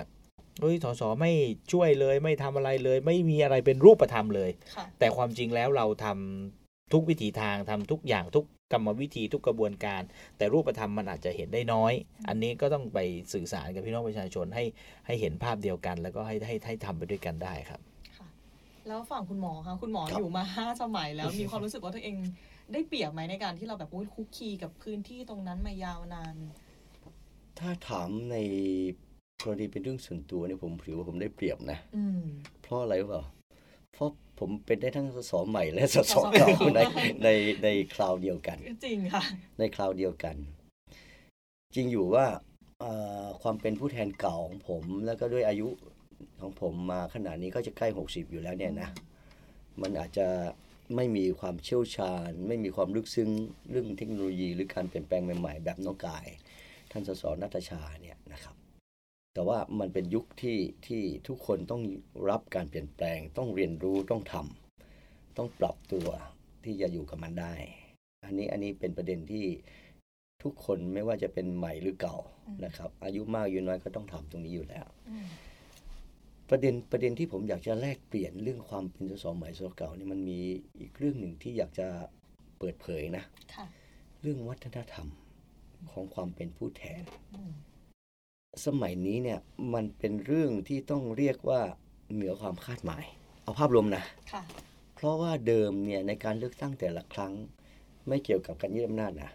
เฮ้ยสสไม่ช่วยเลย ไม่ทำอะไรเลย ไม่มีอะไรเป็นรูปธรรมเลยค่ะแต่ความจริงแล้วเราทำทุกวิถีทางทำทุกอย่างทุก กรรมวิธีทุกกระบวนการ แต่รูปธรรมมันอาจจะเห็นได้น้อย อันนี้ก็ต้องไปสื่อสารกับพี่น้องประชาชนให้ให้เห็นภาพเดียวกัน แล้วก็ให้ให้ให้ทำไปด้วยกันได้ครับค่ะแล้วฝั่งคุณหมอคะคุณหมอครับอยู่มาห้าสมัยแล้วมีความรู้สึกว่าตัวเองได้เปรียบไหมในการที่เราแบบอุ๊ยคุกคีกับพื้นที่ตรงนั้นมายาวนาน ถ้าถามในกรณีเป็นเรื่องส่วนตัวเนี่ยผมถือว่าผมได้เปรียบนะอืมเพราะอะไรรู้เปล่าเพราะ ผมเป็นได้ทั้งสสใหม่และสสสสเก่าเก่าในในในคราวเดียวกัน จริงค่ะ ในคราวเดียวกัน จริงอยู่ว่าเอ่อความเป็นผู้แทนเก่าของผม แล้วก็ด้วยอายุของผมมาขนาดนี้ก็จะใกล้ 60 อยู่แล้วเนี่ยนะ มันอาจจะไม่มีความเชี่ยวชาญ ไม่มีความลึกซึ้งเรื่องเทคโนโลยีหรือการเปลี่ยนแปลงใหม่ๆ แบบน้องกาย ท่านสสนัทชาเนี่ยนะครับ แต่ว่ามันเป็นยุคที่ที่ทุกคนต้องรับการเปลี่ยนแปลง ต้องเรียนรู้ต้องทต้องปรับตัวที่จะอยู่กับมันได้ อันนี้อันนี้เป็นประเด็นที่ทุกคนไม่ว่าจะเป็นใหม่หรือเก่านะครับ อายุมากอายุน้อยก็ต้องทำตรงนี้อยู่แล้วอืมประเด็นประเด็นที่ผมอยากจะแลกเปลี่ยนเรื่องความเป็นสสใหม่สสเก่านี่มันมีอีกเรื่องหนึ่งที่อยากจะเปิดเผยนะค่ะเรื่องวัฒนธรรมของความเป็นผู้แทนอืม สมัยนี้เนี่ยมันเป็นเรื่องที่ต้องเรียกว่าเหนือความคาดหมาย เอาภาพรวมนะค่ะเพราะว่าเดิมเนี่ยในการเลือกตั้งแต่ละครั้ง ไม่เกี่ยวกับการยึดอำนาจนะ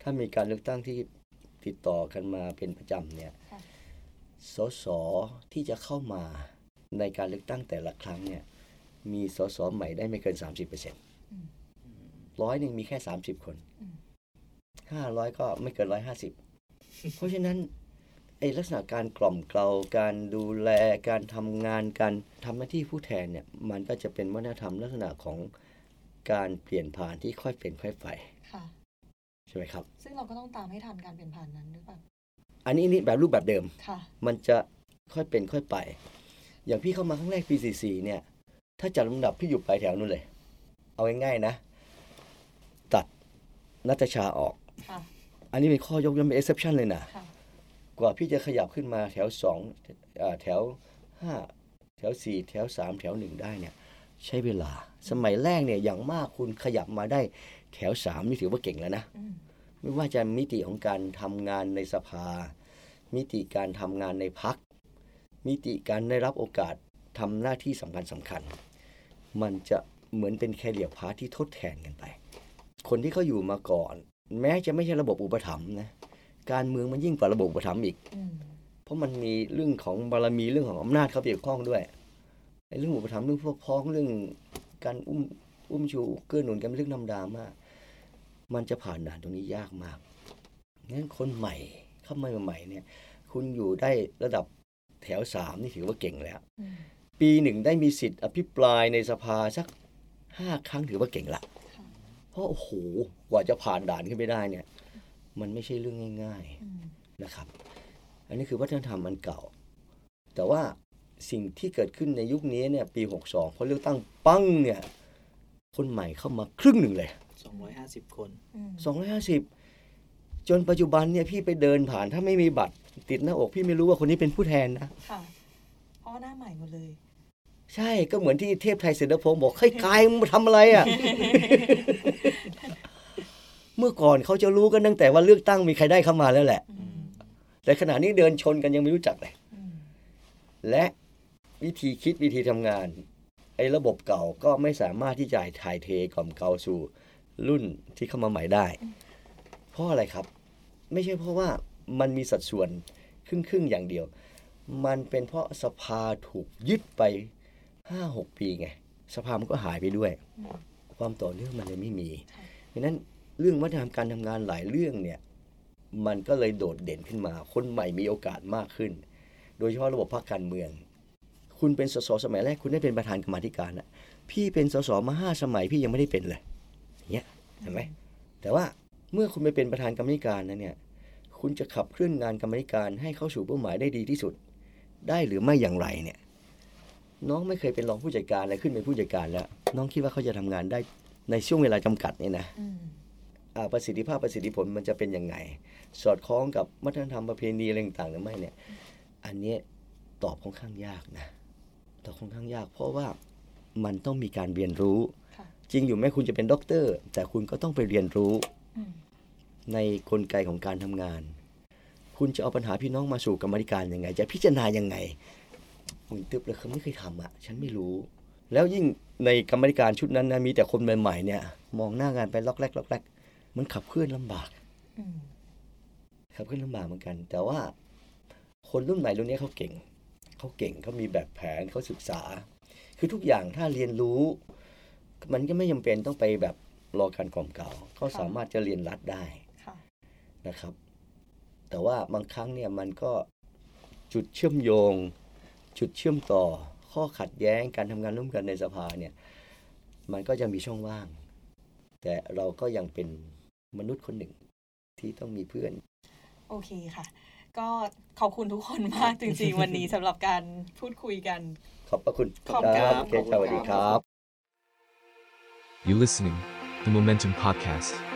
ถ้ามีการเลือกตั้งที่ติดต่อกันมาเป็นประจำเนี่ยค่ะสสที่จะเข้ามาในการเลือกตั้งแต่ละครั้งเนี่ยมีสสใหม่ได้ไม่เกิน 30%เปอร์เซ็นต์อืมร้อยหนึ่งมีแค่ 30 คนอืมห้าร้อยก็ไม่เกินร้อยห้าสิบเพราะฉะนั้น ไอ้ลักษณะการกล่อมเกลาการดูแลการทำงานการทำหน้าที่ผู้แทนเนี่ยมันก็จะเป็นวัฒนธรรมลักษณะของการเปลี่ยนผ่านที่ค่อยเป็นค่อยไปค่ะใช่ไหมครับ ซึ่งเราก็ต้องตามให้ทันการเปลี่ยนผ่านนั้นหรือเปล่าอันนี้นี่แบบรูปแบบเดิมค่ะมันจะค่อยเป็นค่อยไป อย่างพี่เข้ามาครั้งแรกปี44เนี่ย ถ้าจัดลำดับพี่อยู่ปลายแถวนู่นเลย เอาง่ายๆนะ ตัดนัตชาออกค่ะอันนี้เป็นข้อยกเว้นเป็น exception เลยนะค่ะ กว่าพี่จะขยับขึ้นมาแถวสองอ่าแถวห้าแถวสี่แถวสามแถวหนึ่งได้เนี่ยใช้เวลา สมัยแรกเนี่ยอย่างมากคุณขยับมาได้แถวสามนี่ถือว่าเก่งแล้วนะอืมไม่ว่าจะมิติของการทำงานในสภา มิติการทำงานในพัก มิติการได้รับโอกาสทำหน้าที่สำคัญสำคัญ มันจะเหมือนเป็นแคเรียพาร์ทที่ทดแทนกันไป คนที่เขาอยู่มาก่อน แม้จะไม่ใช่ระบบอุปถัมภ์นะ การเมืองมันยิ่งกว่าระบบอุปถัมภ์อีกอืมเพราะมันมีเรื่องของบารมีเรื่องของอำนาจเข้าไปเกี่ยวข้องด้วยไอ้เรื่องอุปถัมภ์เรื่องพวกพ้องเรื่องการอุ้มอุ้มชูเกื้อหนุนกันเป็นเรื่องธรรมดามาก มันจะผ่านด่านตรงนี้ยากมากงั้นคนใหม่เข้ามาใหม่ๆเนี่ย คุณอยู่ได้ระดับแถวสามนี่ถือว่าเก่งแล้วอืมปีหนึ่งได้มีสิทธิ์อภิปรายในสภาสักห้าครั้งถือว่าเก่งละค่ะเพราะโอ้โหกว่าจะผ่านด่านขึ้นไปได้เนี่ย มันไม่ใช่เรื่องง่ายๆอืมนะครับ อันนี้คือวัฒนธรรมอันเก่า แต่ว่าสิ่งที่เกิดขึ้นในยุคนี้เนี่ยปี 62พอเลือกตั้งปั้งเนี่ยคนใหม่เข้ามาครึ่งหนึ่งเลย 250 คนอืม250 จนปัจจุบันเนี่ยพี่ไปเดินผ่านถ้าไม่มีบัตรติดหน้าอกพี่ไม่รู้ว่าคนนี้เป็นผู้แทนนะค่ะเพราะว่าหน้าใหม่หมดเลย ใช่ก็เหมือนที่เทพไทยเสด็จพงศ์บอกให้ยกายมึงมาทำอะไรอะ เมื่อก่อนเขาจะรู้กันตั้งแต่ว่าเลือกตั้งมีใครได้เข้ามาแล้วแหละอืมแต่ขณะนี้เดินชนกันยังไม่รู้จักเลยอืมและวิธีคิดวิธีทำงาน ไอ้ระบบเก่าก็ไม่สามารถที่จะถ่ายเทกล่อมเกลาสู่รุ่นที่เข้ามาใหม่ได้ เพราะอะไรครับ ไม่ใช่เพราะว่ามันมีสัดส่วนครึ่งครึ่งๆอย่างเดียว มันเป็นเพราะสภาถูกยึดไปห้าหกปีไง สภามันก็หายไปด้วยอืมความต่อเนื่องมันเลยไม่มีค่ะเพราะฉะนั้น เรื่องวัฒนธรรมการทำงานหลายเรื่องเนี่ยมันก็เลยโดดเด่นขึ้นมา คนใหม่มีโอกาสมากขึ้น โดยเฉพาะระบบพรรคการเมือง คุณเป็นสสสมัยแรกคุณได้เป็นประธานกรรมธิการนะพี่เป็นสสมาห้าสมัยพี่ยังไม่ได้เป็นเลยอย่างเงี้ยเห็นไหมแต่ว่าเมื่อคุณไปเป็นประธานกรรมธิการนะเนี่ยคุณจะขับเคลื่อนงานกรรมธิการให้เข้าสู่เป้าหมายได้ดีที่สุด ได้หรือไม่อย่างไรเนี่ยน้องไม่เคยเป็นรองผู้จัดการอะไรขึ้นเป็นผู้จัดการแล้ว น้องคิดว่าเขาจะทำงานได้ในช่วงเวลาจำกัดเนี่ยนะ ประสิทธิภาพประสิทธิผลมันจะเป็นยังไง สอดคล้องกับวัฒนธรรมประเพณีอะไรต่างๆหรือไม่เนี่ยอันเนี้ยตอบค่อนข้างยากนะตอบค่อนข้างยาก เพราะว่ามันต้องมีการเรียนรู้ค่ะจริงอยู่แม้คุณจะเป็นด็อกเตอร์ แต่คุณก็ต้องไปเรียนรู้อืมในกลไกของการทำงาน คุณจะเอาปัญหาพี่น้องมาสู่กรรมาธิการยังไง จะพิจารณายังไงมึงตึบเลยเขาไม่เคยทำอะ ฉันไม่รู้ แล้วยิ่งในกรรมาธิการชุดนั้นนะมีแต่คนใหม่ๆเนี่ย มองหน้างานไปล็อกแรกล็อกแรก มันขับเคลื่อนลำบากอืมขับเคลื่อนลำบากเหมือนกัน แต่ว่าคนรุ่นใหม่รุ่นนี้เขาเก่งเขาเก่งเขามีแบบแผนเขาศึกษา คือทุกอย่างถ้าเรียนรู้ มันก็ไม่จำเป็นต้องไปแบบรอการกล่อมเกล่าวเขาสามารถจะเรียนรัดได้ค่ะนะครับ แต่ว่าบางครั้งเนี่ยมันก็จุดเชื่อมโยง จุดเชื่อมต่อ ข้อขัดแย้งการทำงานร่วมกันในสภาเนี่ย มันก็จะมีช่องว่าง แต่เราก็ยังเป็น มนุษย์คนหนึ่งที่ต้องมีเพื่อน โอเคค่ะ ก็ขอบคุณทุกคนมากจริงๆ วันนี้สำหรับการพูดคุยกัน ขอบพระคุณขอบคุณครับ โอเคสวัสดีครับ You listening, the Momentum Podcast.